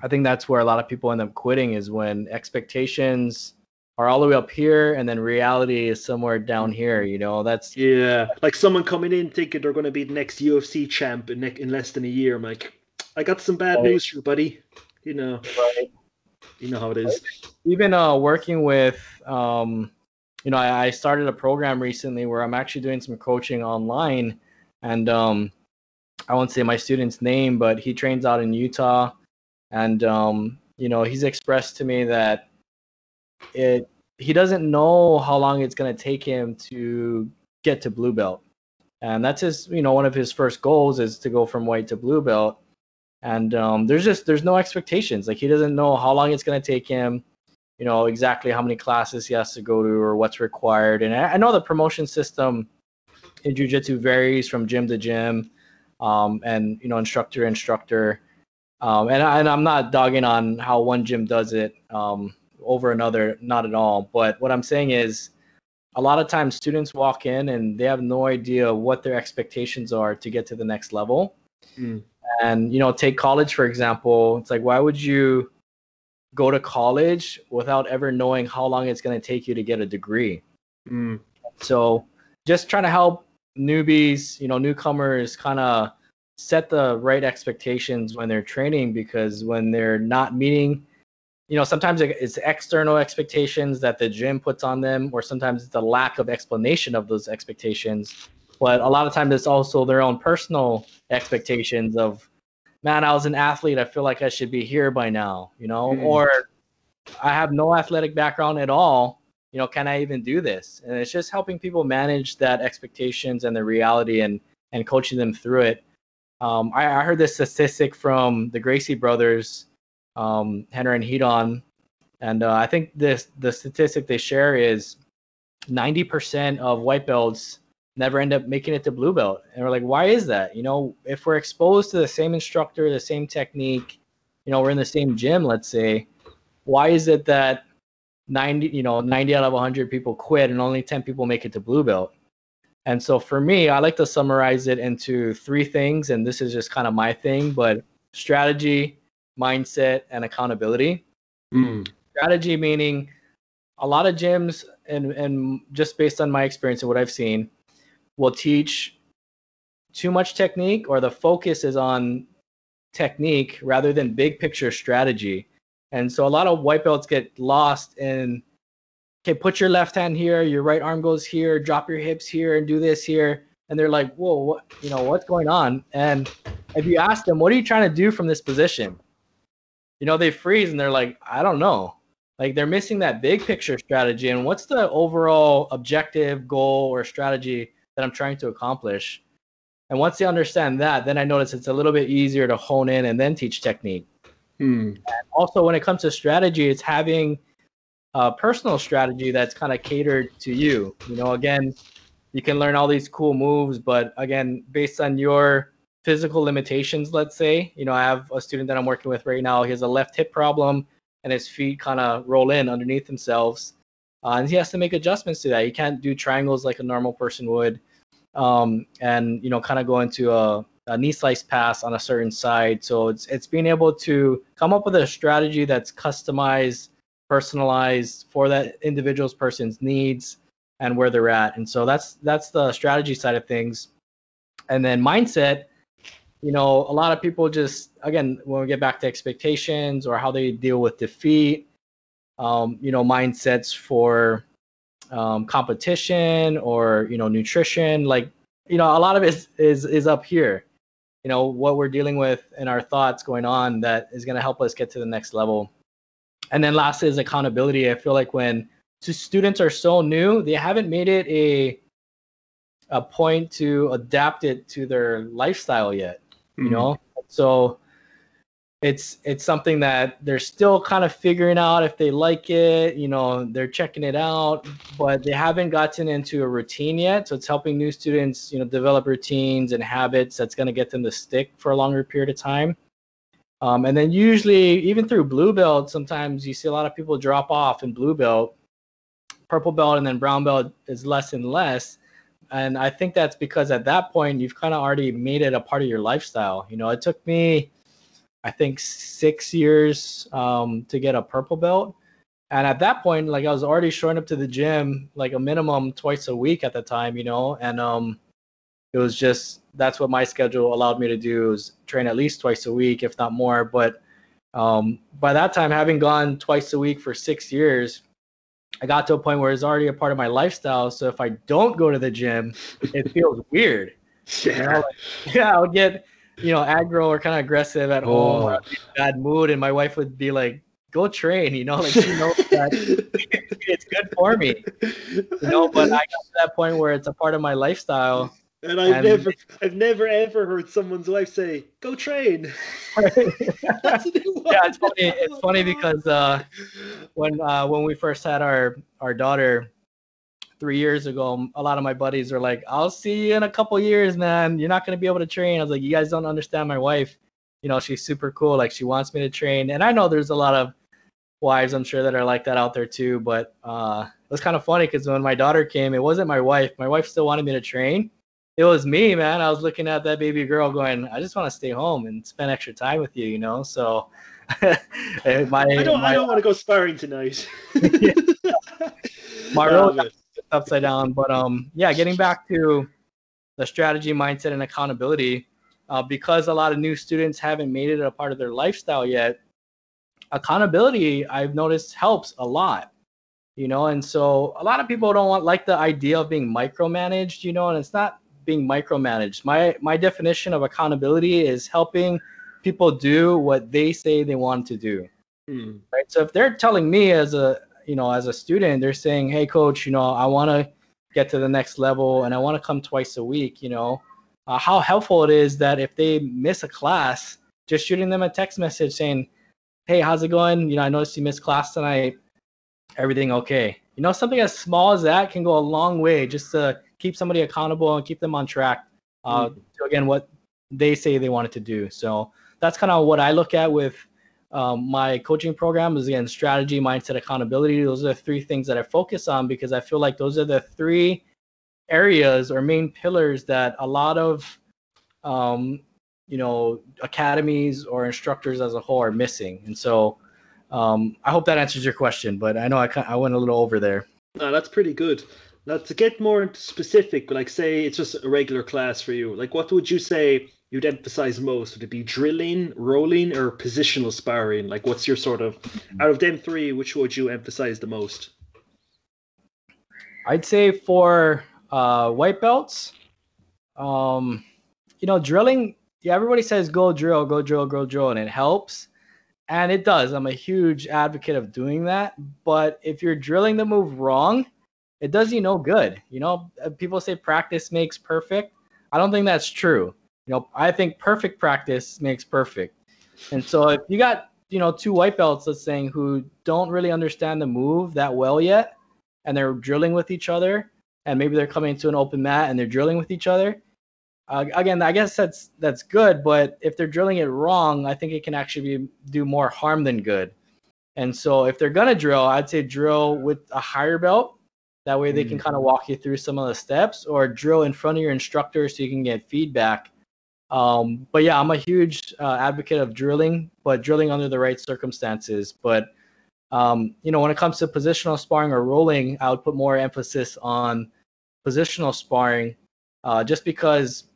Speaker 2: I think that's where a lot of people end up quitting is when expectations are all the way up here and then reality is somewhere down here you know that's
Speaker 1: yeah like someone coming in thinking they're going to be the next ufc champ in, ne- in less than a year i'm like I got some bad right. news for you, buddy. You know, right. you know how it is.
Speaker 2: Even uh, working with, um, you know, I, I, started a program recently where I'm actually doing some coaching online, and um, I won't say my student's name, but he trains out in Utah, and um, you know, he's expressed to me that it he doesn't know how long it's going to take him to get to blue belt and that's his you know one of his first goals is to go from white to blue belt and um, there's just there's no expectations. Like he doesn't know how long it's going to take him, you know, exactly how many classes he has to go to or what's required. And I, I know the promotion system in jujitsu varies from gym to gym, um, and you know, instructor instructor. Um, and, I, and I'm not dogging on how one gym does it um, over another, not at all. But what I'm saying is, a lot of times students walk in and they have no idea what their expectations are to get to the next level. Mm. And you know, take college for example. It's like why would you go to college without ever knowing how long it's going to take you to get a degree? Mm. So just trying to help newbies, you know, newcomers kind of set the right expectations when they're training because when they're not meeting you know sometimes it's external expectations that the gym puts on them or sometimes it's a lack of explanation of those expectations. But a lot of times it's also their own personal expectations of man i was an athlete. I feel like i should be here by now you know? Mm. or i have no athletic background at all you know can i even do this and it's just helping people manage that expectations and the reality and and coaching them through it um, I, I, heard this statistic from the gracie brothers um, Rener and Ryron and uh, i think this the statistic they share is 90% of white belts never end up making it to blue belt. And we're like, why is that? You know, if we're exposed to the same instructor, the same technique, you know, we're in the same gym, let's say, why is it that 90, you know, 90 out of 100 people quit and only 10 people make it to blue belt? And so for me, I like to summarize it into three things, and this is just kind of my thing, but strategy, mindset, and accountability. Mm. Strategy meaning a lot of gyms, and and just based on my experience and what I've seen, will teach too much technique or the focus is on technique rather than big picture strategy. And so a lot of white belts get lost in okay, put your left hand here, your right arm goes here, drop your hips here and do this here. And they're like, whoa, what you know, what's going on? And if you ask them, what are you trying to do from this position? You know, they freeze and they're like, I don't know. Like they're missing that big picture strategy. And what's the overall objective, goal, or strategy that I'm trying to accomplish. And once they understand that, then I notice it's a little bit easier to hone in and then teach technique. Hmm. also, when it comes to strategy, it's having a personal strategy that's kind of catered to you. You know, again, you can learn all these cool moves, but again, based on your physical limitations, let's say, you know, I have a student that I'm working with right now. He has a left hip problem and his feet kind of roll in underneath themselves. Uh, and he has to make adjustments to that. He can't do triangles like a normal person would, um, and you know, kind of go into a, a, knee slice pass on a certain side. So it's it's being able to come up with a strategy that's customized personalized for that individual's person's needs and where they're at. And so that's that's the strategy side of things. And then mindset, you know, a lot of people just again when we get back to expectations or how they deal with defeat, um, you know, mindsets for um, competition or you know nutrition, like you know, a lot of it is is, is up here. You know what we're dealing with and our thoughts going on that is going to help us get to the next level. And then last is accountability. I feel like when students are so new, they haven't made it a a point to adapt it to their lifestyle yet. You mm-hmm. know, so it's it's something that they're still kind of figuring out if they like it. You know, they're checking it out, but they haven't gotten into a routine yet. So it's helping new students, you know, develop routines and habits that's going to get them to stick for a longer period of time. Um, and then usually, even through blue belt, sometimes you see a lot of people drop off in blue belt. Purple belt and then brown belt is less and less. And I think that's because at that point, you've kind of already made it a part of your lifestyle. You know, it took me, I think, six years um, to get a purple belt. And at that point, like I was already showing up to the gym like a minimum twice a week at the time, you know, and um, it was just that's what my schedule allowed me to do is train at least twice a week, if not more. But um, by that time, having gone twice a week for six years, I got to a point where it's already a part of my lifestyle. So if I don't go to the gym, it feels weird. Yeah, you know, like, yeah, I would get you know aggro or kind of aggressive at home, bad mood, and my wife would be like, "Go train," you know, like she knows that it's good for me, you know. But I got to that point where it's a part of my lifestyle
Speaker 1: and I've and, never, I've never ever heard someone's wife say, "Go train."
Speaker 2: yeah, it's funny. It's funny because uh, when uh, when we first had our our daughter three years ago, a lot of my buddies were like, "I'll see you in a couple years, man. You're not gonna be able to train." I was like, "You guys don't understand my wife. You know, she's super cool. Like, she wants me to train." And I know there's a lot of wives, I'm sure, that are like that out there too. But uh, it was kind of funny because when my daughter came, it wasn't my wife. My wife still wanted me to train it was me, man. I was looking at that baby girl going, I just want to stay home and spend extra time with you, you know? So
Speaker 1: my, I don't, my, I don't want to go sparring tonight.
Speaker 2: my road upside down. But um, yeah, getting back to the strategy, mindset, and accountability, uh, because a lot of new students haven't made it a part of their lifestyle yet, accountability I've noticed helps a lot you know and so a lot of people don't want like the idea of being micromanaged you know and it's not being micromanaged. My my definition of accountability is helping people do what they say they want to do. Mm. Right. So if they're telling me as a you know as a student, they're saying, "Hey, coach, you know, I want to get to the next level and I want to come twice a week." You know, uh, how helpful it is that if they miss a class, just shooting them a text message saying, "Hey, how's it going? You know, I noticed you missed class tonight. Everything okay?" You know, something as small as that can go a long way just to keep somebody accountable and keep them on track uh, mm-hmm. to again what they say they wanted to do. So that's kind of what I look at with um, my coaching program is again strategy, mindset, accountability. Those are the three things that I focus on because I feel like those are the three areas or main pillars that a lot of um, you know academies or instructors as a whole are missing. And so um, I hope that answers your question. But I know I I went a little over there.
Speaker 1: That's pretty good. Now, to get more specific, like say it's just a regular class for you, like what would you say you'd emphasize most? Would it be drilling, rolling, or positional sparring? Like, what's your sort of out of them three, which would you emphasize the most?
Speaker 2: I'd say for uh, white belts, um, you know, drilling. Yeah, everybody says go drill, go drill, go drill, and it helps, and it does. I'm a huge advocate of doing that. But if you're drilling the move wrong, it does you no good. You know, uh, people say practice makes perfect. I don't think that's true. You know, I think perfect practice makes perfect. And so if you got, you know, two white belts, let's say, who don't really understand the move that well yet, and they're drilling with each other, and maybe they're coming to an open mat and they're drilling with each other. Uh, again, I guess that's that's good, but if they're drilling it wrong, I think it can actually be, do more harm than good. And so if they're gonna drill, I'd say drill with a higher belt that way they can mm. kind of walk you through some of the steps or drill in front of your instructor so you can get feedback. Um, but yeah, I'm a huge uh, advocate of drilling, but drilling under the right circumstances. But Um, you know, when it comes to positional sparring or rolling, I would put more emphasis on positional sparring, uh, just because,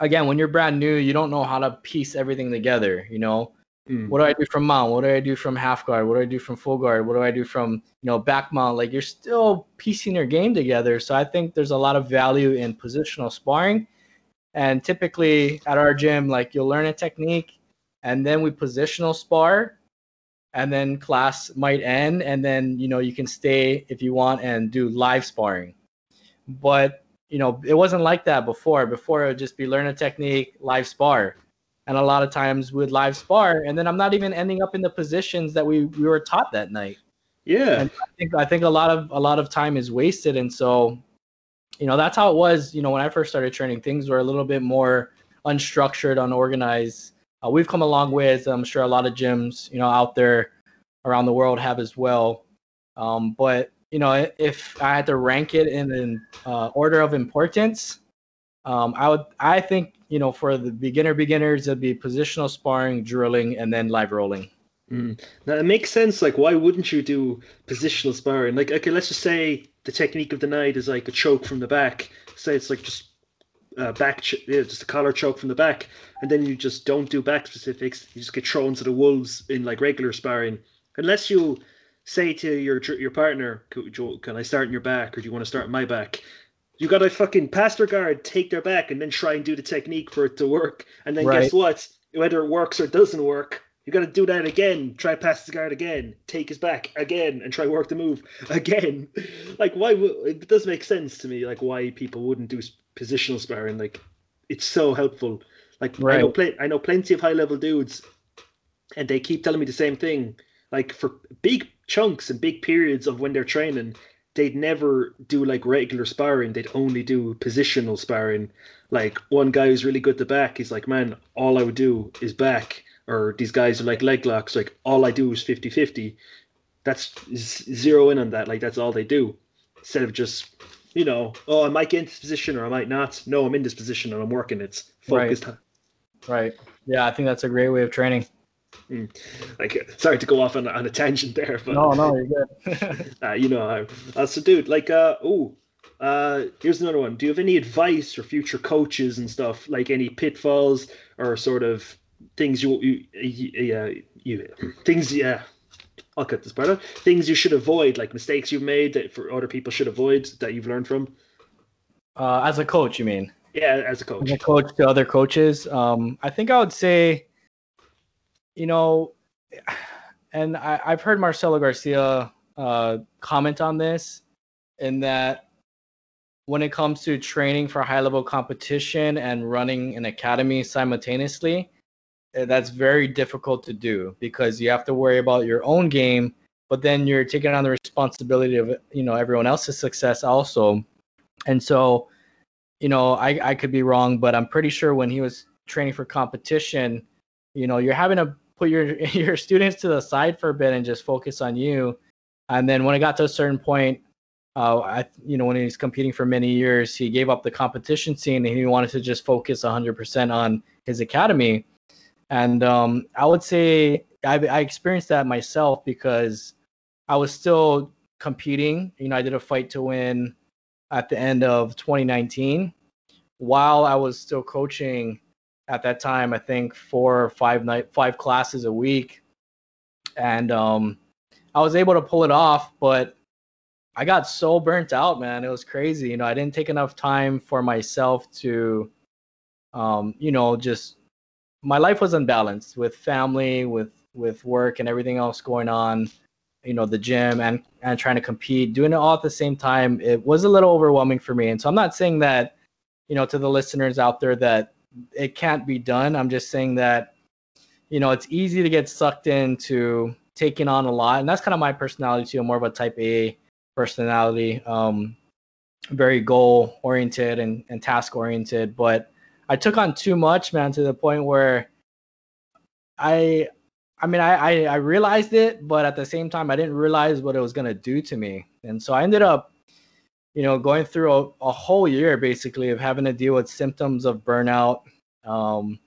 Speaker 2: again, when you're brand new, you don't know how to piece everything together. You know, mm. what do I do from mount? What do I do from half guard? What do I do from full guard? What do I do from you know back mount? Like you're still piecing your game together. So I think there's a lot of value in positional sparring. And typically at our gym, like you'll learn a technique, and then we positional spar and then class might end and then you know you can stay if you want and do live sparring. But you know it wasn't like that before. Before it would just be learn a technique live spar. And a lot of times with live spar and then i'm not even ending up in the positions that we, we were taught that night.
Speaker 1: Yeah.
Speaker 2: And i think i think a lot of a lot of time is wasted and so you know that's how it was you know when i first started training things were a little bit more unstructured unorganized. Uh, we've come a long way as i'm sure a lot of gyms you know out there around the world have as well. Um, but you know if i had to rank it in an uh, order of importance um, i would i think you know for the beginner beginners it'd be positional sparring drilling and then live rolling
Speaker 1: mm. now it makes sense like why wouldn't you do positional sparring like okay let's just say the technique of the night is like a choke from the back say it's like just uh, back, ch- yeah, just a collar choke from the back, and then you just don't do back specifics. You just get thrown to the wolves in like regular sparring, unless you say to your your partner, "Can I start in your back, or do you want to start in my back?" You got to fucking pass their guard, take their back, and then try and do the technique for it to work. And then right. guess what? Whether it works or doesn't work, you got to do that again. Try pass the guard again, take his back again, and try work the move again. Like why? It doesn't make sense to me. Like why people wouldn't do positional sparring. Like it's so helpful. Like right. I know, pl- I know plenty of high level dudes, and they keep telling me the same thing. Like for big chunks and big periods of when they're training, they'd never do like regular sparring. They'd only do positional sparring. Like one guy who's really good at the back, he's like, man, all I would do is back. Or these guys are like leg locks, like all I do is 50 50. That's zero in on that. Like that's all they do. Instead of just you know, oh, I might get in this position or I might not. No, I'm in this position and I'm working. It's focused.
Speaker 2: Right. right. Yeah, I think that's a great way of training.
Speaker 1: Mm. Like, sorry to go off on, on a tangent there, but
Speaker 2: no, no, you're good.
Speaker 1: uh, you know, uh, so dude, like, uh, oh, uh, here's another one. Do you have any advice for future coaches and stuff? Like any pitfalls or sort of things you you, you, uh, you things yeah I'll cut this part out. Things you should avoid, like mistakes you've made that for other people should avoid that you've learned from.
Speaker 2: Uh, as a coach, you mean?
Speaker 1: Yeah, as a coach.
Speaker 2: As a coach to other coaches. Um, I think I would say, you know, and I, have heard Marcelo Garcia uh, comment on this, in that when it comes to training for high level competition and running an academy simultaneously, that's very difficult to do because you have to worry about your own game, but then you're taking on the responsibility of you know everyone else's success also. And so, you know, I I could be wrong, but I'm pretty sure when he was training for competition, you know, you're having to put your your students to the side for a bit and just focus on you. And then when it got to a certain point, uh, I, you know, when he was competing for many years, he gave up the competition scene and he wanted to just focus 100% on his academy. And um, I would say I, I experienced that myself because I was still competing. You know, I did a fight to win at the end of 2019 while I was still coaching at that time. I think four or five night five classes a week, and um, I was able to pull it off. But I got so burnt out, man. It was crazy. You know, I didn't take enough time for myself to, um, you know, just my life was unbalanced with family, with with work and everything else going on. You know, the gym and and trying to compete, doing it all at the same time. It was a little overwhelming for me. And so I'm not saying that, you know, to the listeners out there that it can't be done. I'm just saying that, you know, it's easy to get sucked into taking on a lot, and that's kind of my personality too. I'm more of a Type A personality, um, very goal oriented and, and task oriented, but I took on too much, man, to the point where I I mean I, I, I realized it, but at the same time I didn't realize what it was gonna do to me. And so I ended up, you know, going through a, a whole year basically of having to deal with symptoms of burnout. Um,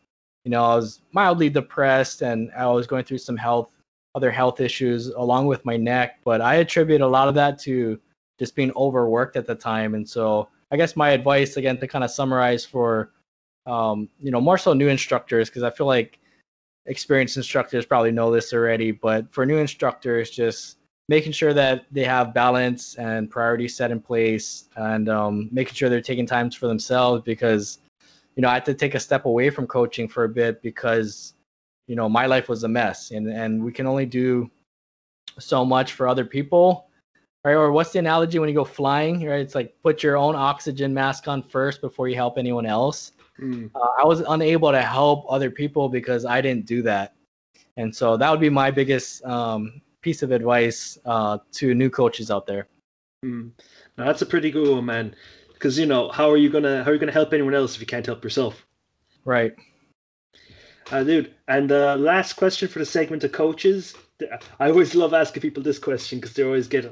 Speaker 2: you know, I was mildly depressed and I was going through some health other health issues along with my neck. But I attribute a lot of that to just being overworked at the time. And so I guess my advice again to kind of summarize for um, you know more so new instructors because I feel like experienced instructors probably know this already, but for new instructors, just making sure that they have balance and priorities set in place and um, making sure they're taking times for themselves because you know i had to take a step away from coaching for a bit because you know my life was a mess and and we can only do so much for other people. Right? Or what's the analogy when you go flying right? It's like put your own oxygen mask on first before you help anyone else mm. uh, i was unable to help other people because i didn't do that and so that would be my biggest um, piece of advice uh, to new coaches out there.
Speaker 1: Mm. Now, that's a pretty good one, man. Because you know, how are you gonna how are you gonna help anyone else if you can't help yourself?
Speaker 2: Right.
Speaker 1: Uh, dude, and uh, last question for the segment of coaches. I always love asking people this question because they always get,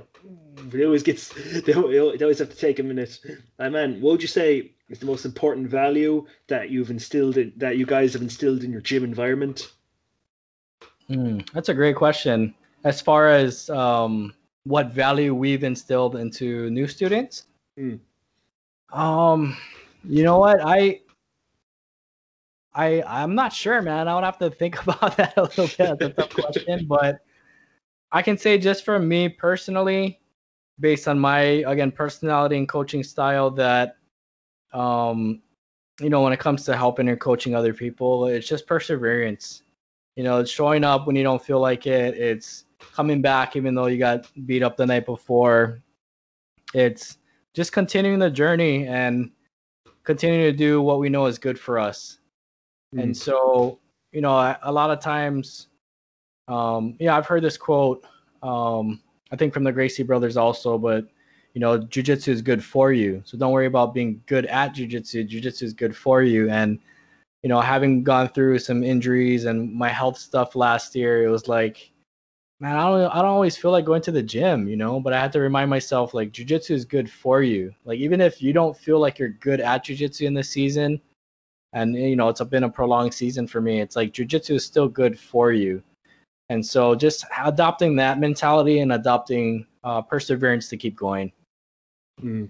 Speaker 1: they always gets, they always have to take a minute. Uh, man, what would you say is the most important value that you've instilled in, that you guys have instilled in your gym environment?
Speaker 2: Mm, that's a great question as far as um, what value we've instilled into new students. Mm. Um, you know what I. I I'm not sure, man. I would have to think about that a little bit. That's a tough question, but I can say just for me personally, based on my again personality and coaching style, that um, you know, when it comes to helping and coaching other people, it's just perseverance. You know, it's showing up when you don't feel like it. It's coming back even though you got beat up the night before. It's just continuing the journey and continuing to do what we know is good for us. Mm. And so, you know, a lot of times, um, yeah, I've heard this quote, um, I think from the Gracie brothers also, but you know, jujitsu is good for you. So don't worry about being good at jujitsu. Jujitsu is good for you. And, you know, having gone through some injuries and my health stuff last year, it was like, man, I don't I don't always feel like going to the gym, you know, but I had to remind myself like jujitsu is good for you. Like even if you don't feel like you're good at jujitsu in this season, and you know it's been a prolonged season for me, it's like jujitsu is still good for you. And so just adopting that mentality and adopting uh, perseverance to keep going.
Speaker 1: Mm.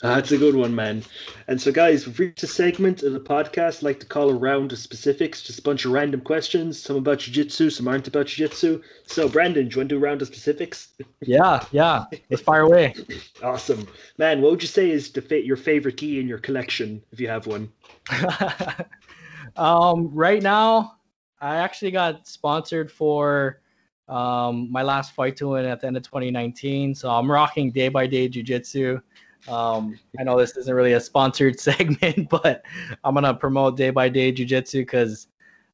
Speaker 1: That's a good one, man. And so, guys, we've reached a segment of the podcast I like to call a round of specifics, just a bunch of random questions, some about jiu-jitsu, some aren't about jiu-jitsu. So, Brandon, do you want to do a round of specifics?
Speaker 2: Yeah, yeah. Let's fire away.
Speaker 1: awesome. Man, what would you say is the your favorite key in your collection, if you have one?
Speaker 2: um, right now, I actually got sponsored for um, my last fight to win at the end of 2019. So I'm rocking day by day jiu-jitsu. Um, I know this isn't really a sponsored segment, but I'm gonna promote Day by Day Jiu Jitsu because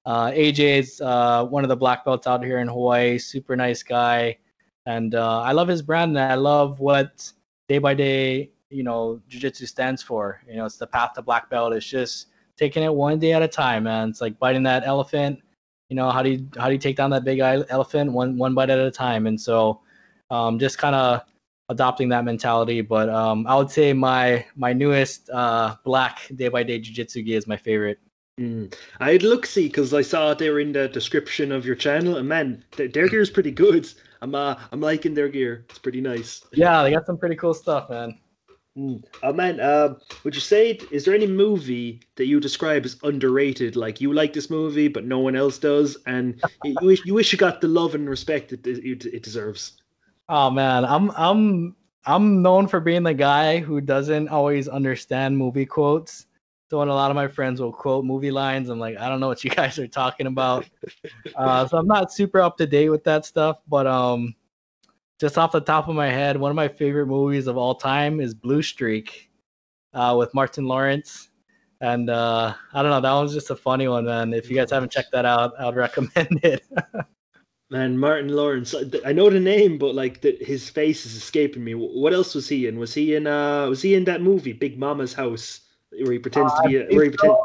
Speaker 2: uh, AJ is uh, one of the black belts out here in Hawaii. Super nice guy, and uh, I love his brand. And I love what Day by Day, you know, Jiu Jitsu stands for. You know, it's the path to black belt. It's just taking it one day at a time, man. It's like biting that elephant. You know, how do you how do you take down that big elephant one one bite at a time? And so, um, just kind of adopting that mentality. But um, I would say my my newest uh, black day by day jiu-jitsu gi is my favorite.
Speaker 1: Mm. I'd look see because I saw they were in the description of your channel, and man, their, their gear is pretty good. I'm uh, I'm liking their gear. It's pretty nice.
Speaker 2: Yeah, they got some pretty cool stuff, man.
Speaker 1: Mm. Oh man, uh, would you say is there any movie that you describe as underrated? Like you like this movie, but no one else does, and you wish you wish you got the love and respect it it, it deserves.
Speaker 2: Oh man, I'm I'm I'm known for being the guy who doesn't always understand movie quotes. So when a lot of my friends will quote movie lines, I'm like, I don't know what you guys are talking about. uh, so I'm not super up to date with that stuff. But um, just off the top of my head, one of my favorite movies of all time is Blue Streak uh, with Martin Lawrence. And uh, I don't know, that one's just a funny one, man. If you guys haven't checked that out, I would recommend it.
Speaker 1: Man, Martin Lawrence. I know the name, but like the, his face is escaping me. What else was he in? Was he in? Uh, was he in that movie Big Momma's House, where he pretends uh, to be a, where he pretends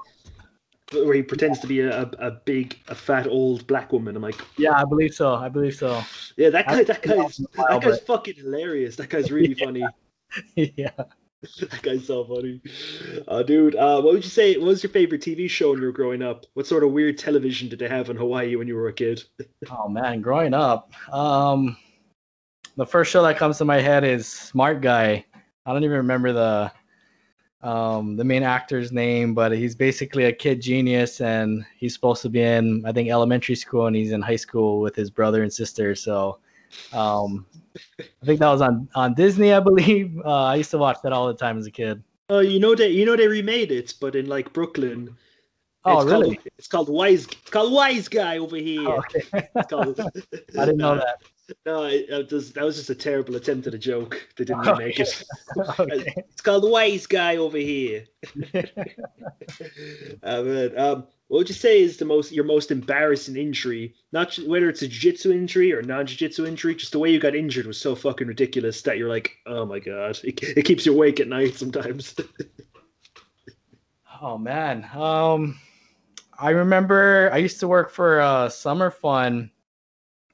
Speaker 1: where he pretends to be a, a big, a fat old black woman? I'm like,
Speaker 2: yeah, I believe so. I believe so.
Speaker 1: Yeah, that guy, that guy's that guy's fucking hilarious. That guy's really funny.
Speaker 2: yeah.
Speaker 1: that guy's so funny. Uh, dude, uh, what would you say? What was your favorite TV show when you were growing up? What sort of weird television did they have in Hawaii when you were a kid?
Speaker 2: oh man, growing up, um, the first show that comes to my head is Smart Guy. I don't even remember the um, the main actor's name, but he's basically a kid genius, and he's supposed to be in I think elementary school, and he's in high school with his brother and sister. So um, I think that was on on Disney, I believe. Uh, I used to watch that all the time as a kid.
Speaker 1: Oh, you know they you know they remade it, but in like Brooklyn.
Speaker 2: Oh,
Speaker 1: it's
Speaker 2: really?
Speaker 1: Called, it's called Wise. It's called Wise Guy over here.
Speaker 2: Oh, okay.
Speaker 1: Called,
Speaker 2: I didn't know that.
Speaker 1: No, it, it was, that was just a terrible attempt at a joke. They didn't make it.
Speaker 2: okay.
Speaker 1: It's called the Wise Guy over here. uh, man, um, what would you say is the most your most embarrassing injury? Not whether it's a jiu-jitsu injury or non-jiu-jitsu injury, just the way you got injured was so fucking ridiculous that you're like, oh my god, it, it keeps you awake at night sometimes.
Speaker 2: Oh man. Um I remember I used to work for uh Summer Fun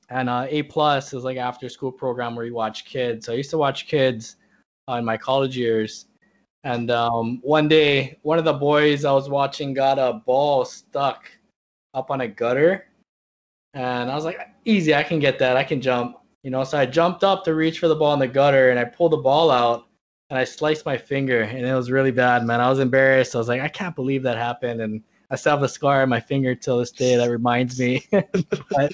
Speaker 2: and uh A plus is like after school program where you watch kids. So I used to watch kids uh, in my college years. And um one day one of the boys I was watching got a ball stuck up on a gutter. And I was like, easy, I can get that. I can jump. You know, so I jumped up to reach for the ball in the gutter and I pulled the ball out and I sliced my finger and it was really bad, man. I was embarrassed. I was like, I can't believe that happened. And I still have a scar on my finger till this day that reminds me. but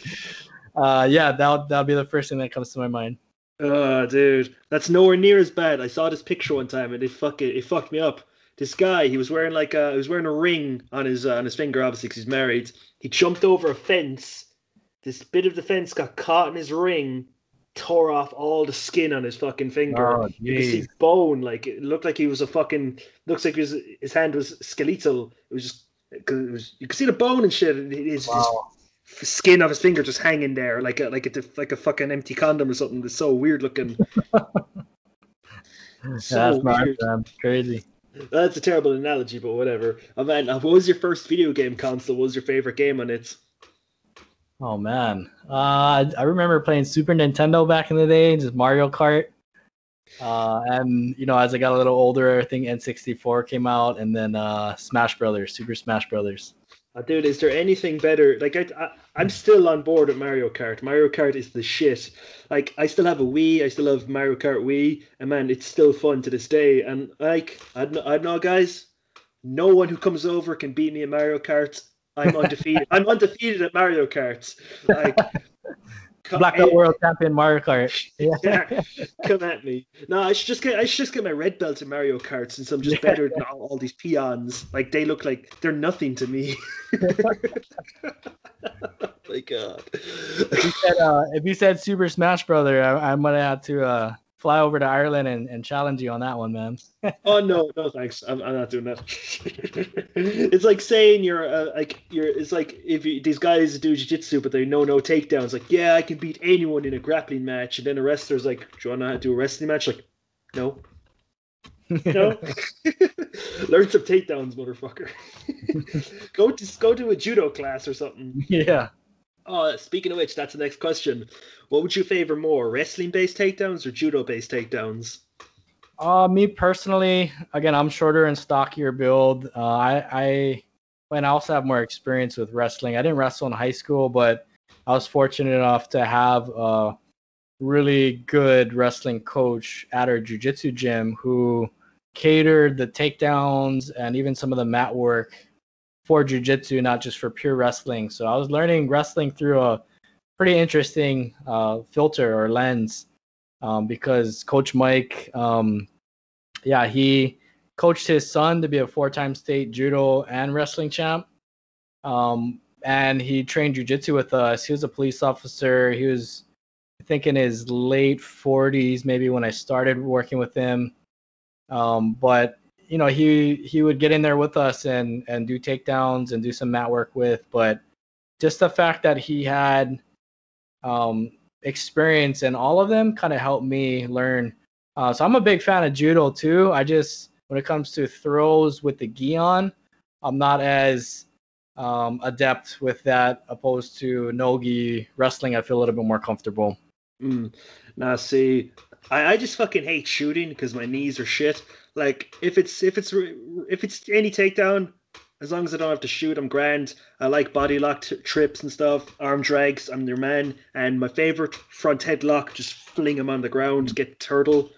Speaker 2: uh, yeah, that that'll be the first thing that comes to my mind.
Speaker 1: oh, dude, that's nowhere near as bad. I saw this picture one time and it fuck it, it fucked me up. This guy, he was wearing like a, he was wearing a ring on his uh, on his finger, obviously because he's married. He jumped over a fence. This bit of the fence got caught in his ring, tore off all the skin on his fucking finger.
Speaker 2: Oh,
Speaker 1: You could see bone, like it looked like he was a fucking. Looks like his his hand was skeletal. It was just because it was. You could see the bone and shit. His,
Speaker 2: Wow.
Speaker 1: his skin of his finger just hanging there, like a like a like a fucking empty condom or something. It's so weird looking. so
Speaker 2: That's
Speaker 1: weird.
Speaker 2: Crazy.
Speaker 1: That's a terrible analogy, but whatever. Oh, man, uh, what was your first video game console? What was your favorite game on it?
Speaker 2: Oh man. Uh, I remember playing Super Nintendo back in the day, just Mario Kart. Uh, and you know, as I got a little older, I think N64 came out, and then uh, Smash Brothers, Super Smash Brothers.
Speaker 1: Uh, dude, is there anything better? Like, I, I, I'm still on board with Mario Kart. Mario Kart is the shit. Like, I still have a Wii. I still have Mario Kart Wii, and man, it's still fun to this day. And like, I don't, I don't know, guys. No one who comes over can beat me at Mario Kart. I'm undefeated. I'm undefeated at Mario Kart. Like,
Speaker 2: Blackout World Champion Mario Kart. Yeah.
Speaker 1: Yeah, come at me. No, I should just get I should just get my red belt in Mario Kart since I'm just better than all, all these peons. Like they look like they're nothing to me. my God.
Speaker 2: If you said, uh, if you said Super Smash Brother, I, I might have to uh, fly over to Ireland and, and challenge you on that one, man.
Speaker 1: oh no, no thanks. I'm, I'm not doing that. it's like saying you're uh, like you're. It's like if you, these guys do jiu-jitsu but they know no takedowns. Like yeah, I can beat anyone in a grappling match, and then a wrestler's like, do you want to do a wrestling match? Like, no, no. Learn some takedowns, motherfucker. go to go to a judo class or something.
Speaker 2: yeah.
Speaker 1: Oh, speaking of which, that's the next question. What would you favor more, wrestling-based takedowns or judo-based takedowns?
Speaker 2: Uh, me personally, again, I'm shorter and stockier build. Uh, I, I, and I also have more experience with wrestling. I didn't wrestle in high school, but I was fortunate enough to have a really good wrestling coach at our jujitsu gym who catered the takedowns and even some of the mat work for jujitsu, not just for pure wrestling. So I was learning wrestling through a pretty interesting uh, filter or lens um, because Coach Mike, um, yeah, he coached his son to be a four-time state judo and wrestling champ, um, and he trained jujitsu with us. He was a police officer. He was, I think, in his late 40s, maybe when I started working with him. Um, but you know, he he would get in there with us and and do takedowns and do some mat work with. But just the fact that he had um, experience in all of them kind of helped me learn. Uh, so I'm a big fan of judo too. I just when it comes to throws with the gi on, I'm not as um, adept with that opposed to no gi wrestling. I feel a little bit more comfortable.
Speaker 1: Mm. Now, see, I, I just fucking hate shooting because my knees are shit. Like if it's if it's if it's any takedown, as long as I don't have to shoot, I'm grand. I like body lock t- trips and stuff, arm drags. I'm your man. And my favorite front headlock, just fling him on the ground, get turtle.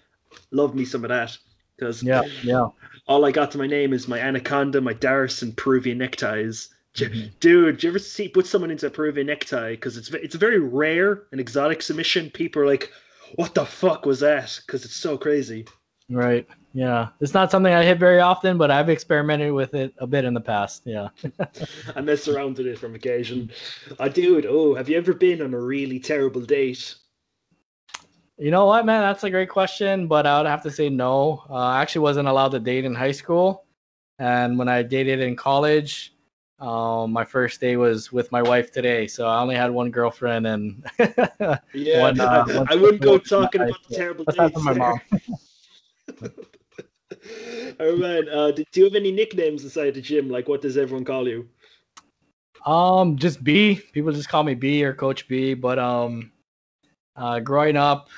Speaker 1: Love me some of that because
Speaker 2: Yeah, yeah.
Speaker 1: all I got to my name is my anaconda, my Darce, and Peruvian neckties.
Speaker 2: Mhm.
Speaker 1: Dude, do you ever see put someone into a Peruvian necktie? Because it's it's a very rare and exotic submission. People are like, "What the fuck was that?" Because it's so crazy.
Speaker 2: Right. Yeah. It's not something I hit very often, but I've experimented with it a bit in the past. Yeah.
Speaker 1: I mess around with it from occasion. I dude, oh, have you ever been on a really terrible date?
Speaker 2: You know what, man? That's a great question, but I would have to say no. Uh, I actually wasn't allowed to date in high school, and when I dated in college, um, my first day was with my wife today. So I only had one girlfriend, and
Speaker 1: Yeah,
Speaker 2: One, uh,
Speaker 1: I, I wouldn't go talking about the terrible dates.
Speaker 2: my mom.
Speaker 1: oh man, uh, do, you have any nicknames inside the gym? Like, what does everyone call you?
Speaker 2: Um, just B. People just call me B or Coach B. But um, uh, growing up,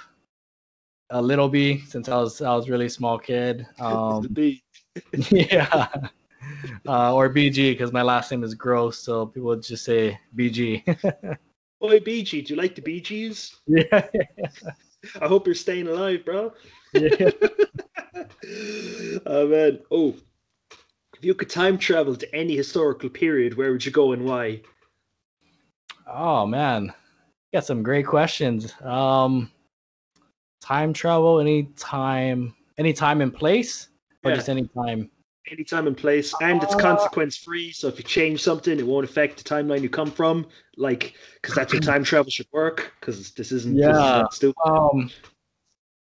Speaker 2: a little B since I was I was really small kid. Um,
Speaker 1: B.
Speaker 2: yeah. Uh, or BG because my last name is Gross, so people would just say BG.
Speaker 1: Oi, BG, do you like the Bee Gees?
Speaker 2: Yeah.
Speaker 1: I hope you're staying alive, bro.
Speaker 2: Yeah.
Speaker 1: oh man. Oh, if you could time travel to any historical period, where would you go and why?
Speaker 2: Oh man, got some great questions. Um, time travel, any time, any time and place, or
Speaker 1: Yeah.
Speaker 2: just any time.
Speaker 1: Any time and place, and it's
Speaker 2: Uh,
Speaker 1: consequence free. So if you change something, it won't affect the timeline you come from. Like, because that's how time travel should work. Because this isn't. This is
Speaker 2: Yeah.
Speaker 1: not stupid.
Speaker 2: Um,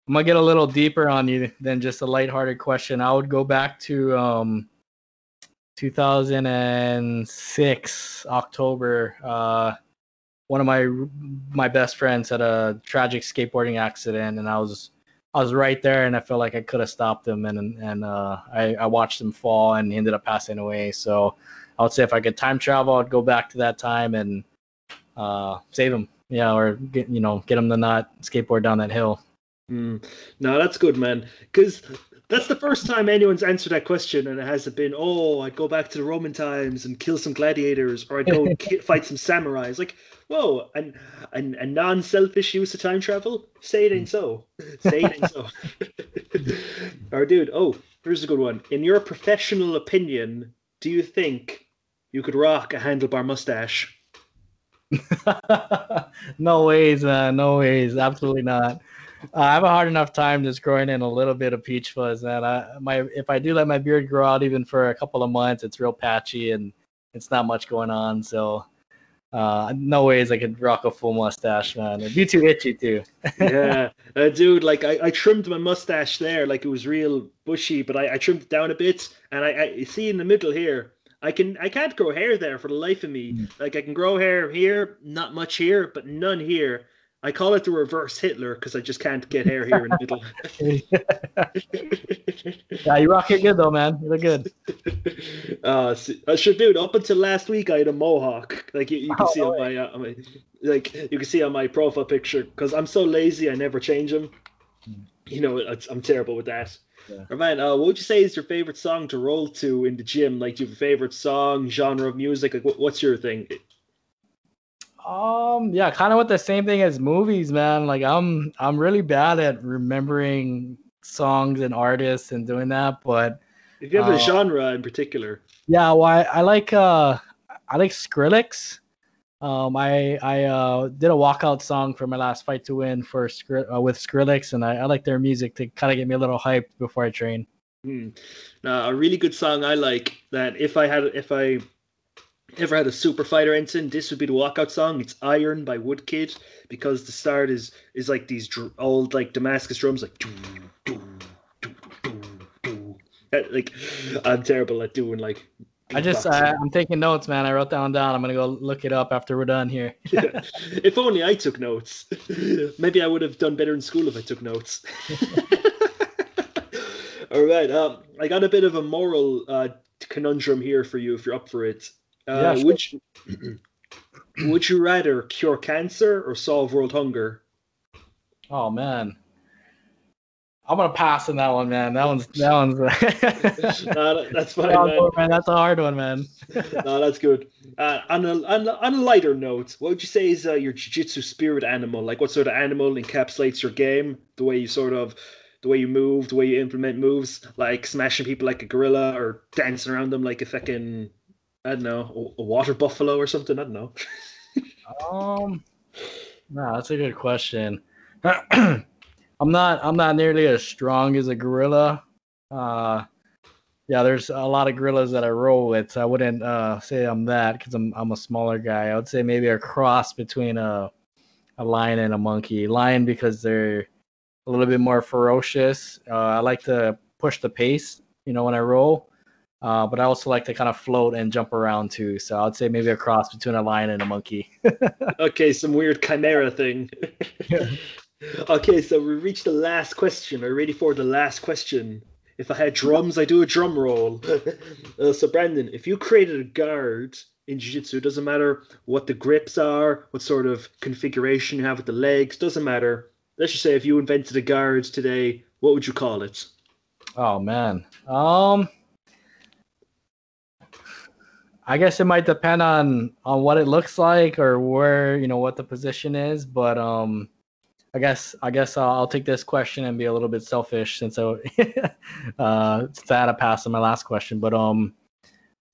Speaker 2: I'm gonna get a little deeper on you than just a lighthearted question. I would go back to um, 2006 October. Uh, one of my my best friends had a tragic skateboarding accident, and I was I was right there, and I felt like I could have stopped him, and and uh, I I watched him fall, and he ended up passing away. So I would say if I could time travel, I'd go back to that time and uh, save him. Yeah, or get you know get him to not skateboard down that hill.
Speaker 1: Mm. No, that's good, man. Because that's the first time anyone's answered that question, and it hasn't been, "Oh, I'd go back to the Roman times and kill some gladiators, or I'd go ki- fight some samurais." Like, whoa, and and a non-selfish use of time travel. Say it ain't so. Say it ain't so. or, dude, oh, here's a good one. In your professional opinion, do you think you could rock a handlebar mustache?
Speaker 2: no ways, man. No ways. Absolutely not. Uh, I have a hard enough time just growing in a little bit of peach fuzz, man. I, my if I do let my beard grow out even for a couple of months, it's real patchy and it's not much going on. So, uh, no ways I could rock a full mustache, man. It'd be too itchy too.
Speaker 1: yeah, uh, dude. Like I, I trimmed my mustache there, like it was real bushy, but I, I trimmed it down a bit, and I, I see in the middle here. I can I can't grow hair there for the life of me.
Speaker 2: Mm.
Speaker 1: Like I can grow hair here, not much here, but none here. I call it the reverse Hitler because I just can't get hair here in the middle.
Speaker 2: yeah, you rock it good though, man. You look good.
Speaker 1: uh, s- I should do it. Up until last week, I had a mohawk. Like you, you can
Speaker 2: Oh,
Speaker 1: see on my, uh, on my, like you can see on my profile picture. Because I'm so lazy, I never change them.
Speaker 2: Mm.
Speaker 1: You know, I'm terrible with that.
Speaker 2: Yeah.
Speaker 1: Or man, uh, what would you say is your favorite song to roll to in the gym? Like, do you have a favorite song, genre of music? Like, what, what's your thing?
Speaker 2: Um, yeah, kind of with the same thing as movies, man. Like I'm I'm really bad at remembering songs and artists and doing that, but
Speaker 1: If you have a
Speaker 2: Uh,
Speaker 1: genre in particular,
Speaker 2: yeah, well, I, I like uh I like Skrillex. Um, I I uh did a walkout song for my last fight to win for uh, with Skrillex, and I, I like their music to kind of get me a little hyped before I train.
Speaker 1: Hmm. Now, a really good song I like that if I had if I ever had a super fighter ensign, this would be the walkout song. It's Iron by Woodkid because the start is is like these dr- old like Damascus drums like doo, doo, doo, like I'm terrible at doing like
Speaker 2: I just. I, I'm taking notes, man. I wrote that one down. I'm gonna go look it up after we're done here.
Speaker 1: if only I took notes. Maybe I would have done better in school if I took notes. All right. Um, I got a bit of a moral uh, conundrum here for you if you're up for it. Uh,
Speaker 2: Yeah, sure.
Speaker 1: Would you, would you rather cure cancer or solve world hunger?
Speaker 2: Oh man. I'm gonna pass on that one, man. That one's that one's.
Speaker 1: no, that's fine, man.
Speaker 2: man. That's a hard one, man.
Speaker 1: no, that's good. Uh, on, a, on, a, on a lighter note, what would you say is uh, your jiu-jitsu spirit animal? Like, what sort of animal encapsulates your game? The way you sort of, the way you move, the way you implement moves, like smashing people like a gorilla or dancing around them like a fucking, I don't know, a, water buffalo or something. I don't know.
Speaker 2: Um, no, that's a good question. I'm not I'm not nearly as strong as a gorilla. Uh, yeah, there's a lot of gorillas that I roll with. So I wouldn't uh, say I'm that because I'm I'm a smaller guy. I would say maybe a cross between a a lion and a monkey. Lion because they're a little bit more ferocious. Uh, I like to push the pace, you know, when I roll. Uh, but I also like to kind of float and jump around too. So I'd say maybe a cross between a lion and a monkey.
Speaker 1: okay, some weird chimera thing. okay, so we reached the last question. Are you ready for the last question? If I had drums, I do a drum roll. uh, so, Brandon, if you created a guard in Jiu-Jitsu, it doesn't matter what the grips are, what sort of configuration you have with the legs, doesn't matter. Let's just say if you invented a guard today, what would you call it?
Speaker 2: Oh man. Um I guess it might depend on on what it looks like or where, you know, what the position is, but um I guess I guess I'll, I'll take this question and be a little bit selfish since I uh since I had a pass on my last question, but um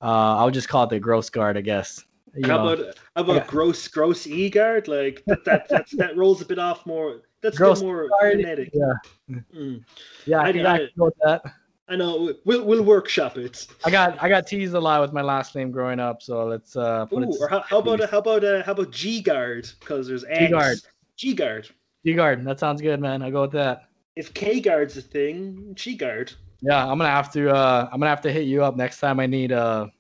Speaker 2: uh I'll just call it the gross guard, I guess. You
Speaker 1: how
Speaker 2: know,
Speaker 1: about how about
Speaker 2: Yeah.
Speaker 1: gross gross e guard? Like that that that's, that rolls a bit off more. That's a
Speaker 2: Gross
Speaker 1: bit more
Speaker 2: guard,
Speaker 1: phonetic.
Speaker 2: yeah.
Speaker 1: Mm.
Speaker 2: yeah, I
Speaker 1: I-
Speaker 2: think I,
Speaker 1: I-
Speaker 2: can go with that.
Speaker 1: I know. We'll we'll workshop it.
Speaker 2: I got I got teased a lot with my last name growing up, so let's uh put
Speaker 1: Ooh,
Speaker 2: it
Speaker 1: or how, how about how about a, how about G guard? Because there's X.
Speaker 2: G-guard.
Speaker 1: G guard.
Speaker 2: G guard. That sounds good, man. I'll go with that.
Speaker 1: If K guard's a thing, G guard.
Speaker 2: Yeah, I'm gonna have to. Uh, I'm gonna have to hit you up next time. I need a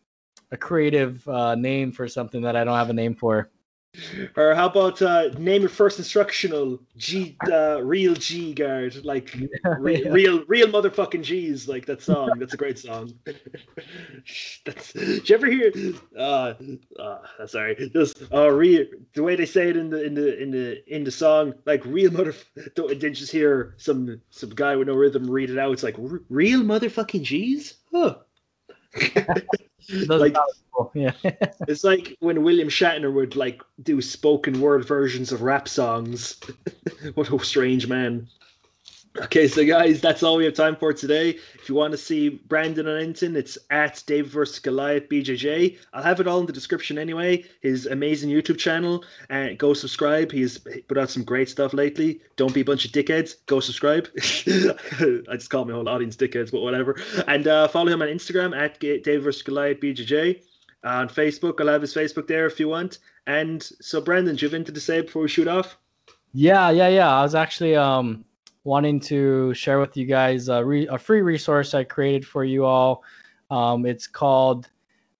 Speaker 2: a creative uh, name for something that I don't have a name for.
Speaker 1: Or how about uh, name your first instructional G uh, real G guard like re-
Speaker 2: Yeah.
Speaker 1: real real motherfucking G's like that song. That's a great song. That's. Did you ever hear? Uh, uh sorry. Just uh, real the way they say it in the in the in the in the song like real mother. Don't didn't just hear some some guy with no rhythm read it out. It's like "R- real motherfucking G's. Huh. Like.
Speaker 2: Yeah.
Speaker 1: it's like when William Shatner would like do spoken word versions of rap songs. what a strange man. Okay, so guys, that's all we have time for today. If you want to see Brandon on Inton, it's at Dave vs. Goliath BJJ. I'll have it all in the description anyway. His amazing YouTube channel. Uh, go subscribe. He's put out some great stuff lately. Don't be a bunch of dickheads. Go subscribe. I just call my whole audience dickheads, but whatever. And uh, follow him on Instagram at Dave vs. Goliath BJJ. On Facebook, I'll have his Facebook there if you want. And so, Brandon, do you have anything to say before we shoot off?
Speaker 2: yeah, yeah, yeah. I was actually um wanting to share with you guys a, re- a free resource I created for you all. Um, it's called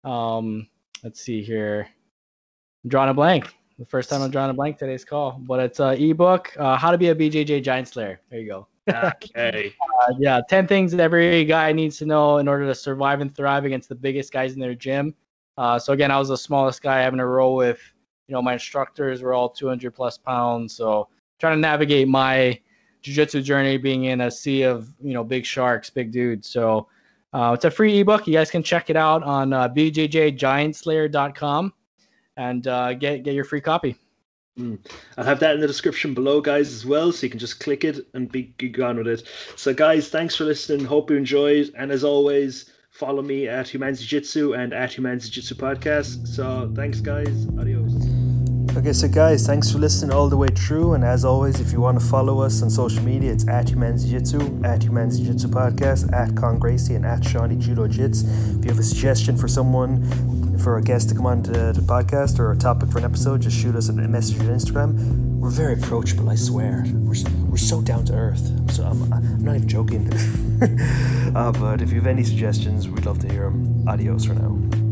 Speaker 2: um, let's see here. I'm drawing a blank. The first time I'm drawing a blank today's call, but it's a ebook, uh, How to Be a BJJ Giant Slayer. There you go.
Speaker 1: Okay.
Speaker 2: Uh, yeah, 10 things that every guy needs to know in order to survive and thrive against the biggest guys in their gym. Uh, so again, I was the smallest guy having to roll with, you know, my instructors were all 200 plus pounds. So trying to navigate my jiu-jitsu journey being in a sea of, you know, big sharks, big dudes. So uh, it's a free ebook. You guys can check it out on uh, bjjgiantslayer.com and uh, get, get your free copy.
Speaker 1: I'll have that in the description below, guys, as well, so you can just click it and be, be gone with it. So, guys, thanks for listening. Hope you enjoyed. And as always, follow me at Humans Jiu Jitsu and at Humans Jiu Jitsu Podcast. So, thanks, guys. Adios.
Speaker 3: Okay, so guys, thanks for listening all the way through. And as always, if you want to follow us on social media, it's at Humans Jiu-Jitsu, at Humans Jiu-Jitsu Podcast, at Con Gracie, and at Shawnee Judo Jits. If you have a suggestion for someone, for a guest to come on to the podcast or a topic for an episode, just shoot us a message on Instagram. We're very approachable, I swear. We're, we're so down to earth. I'm, so, I'm, I'm not even joking. uh, but if you have any suggestions, we'd love to hear them. Adios for now.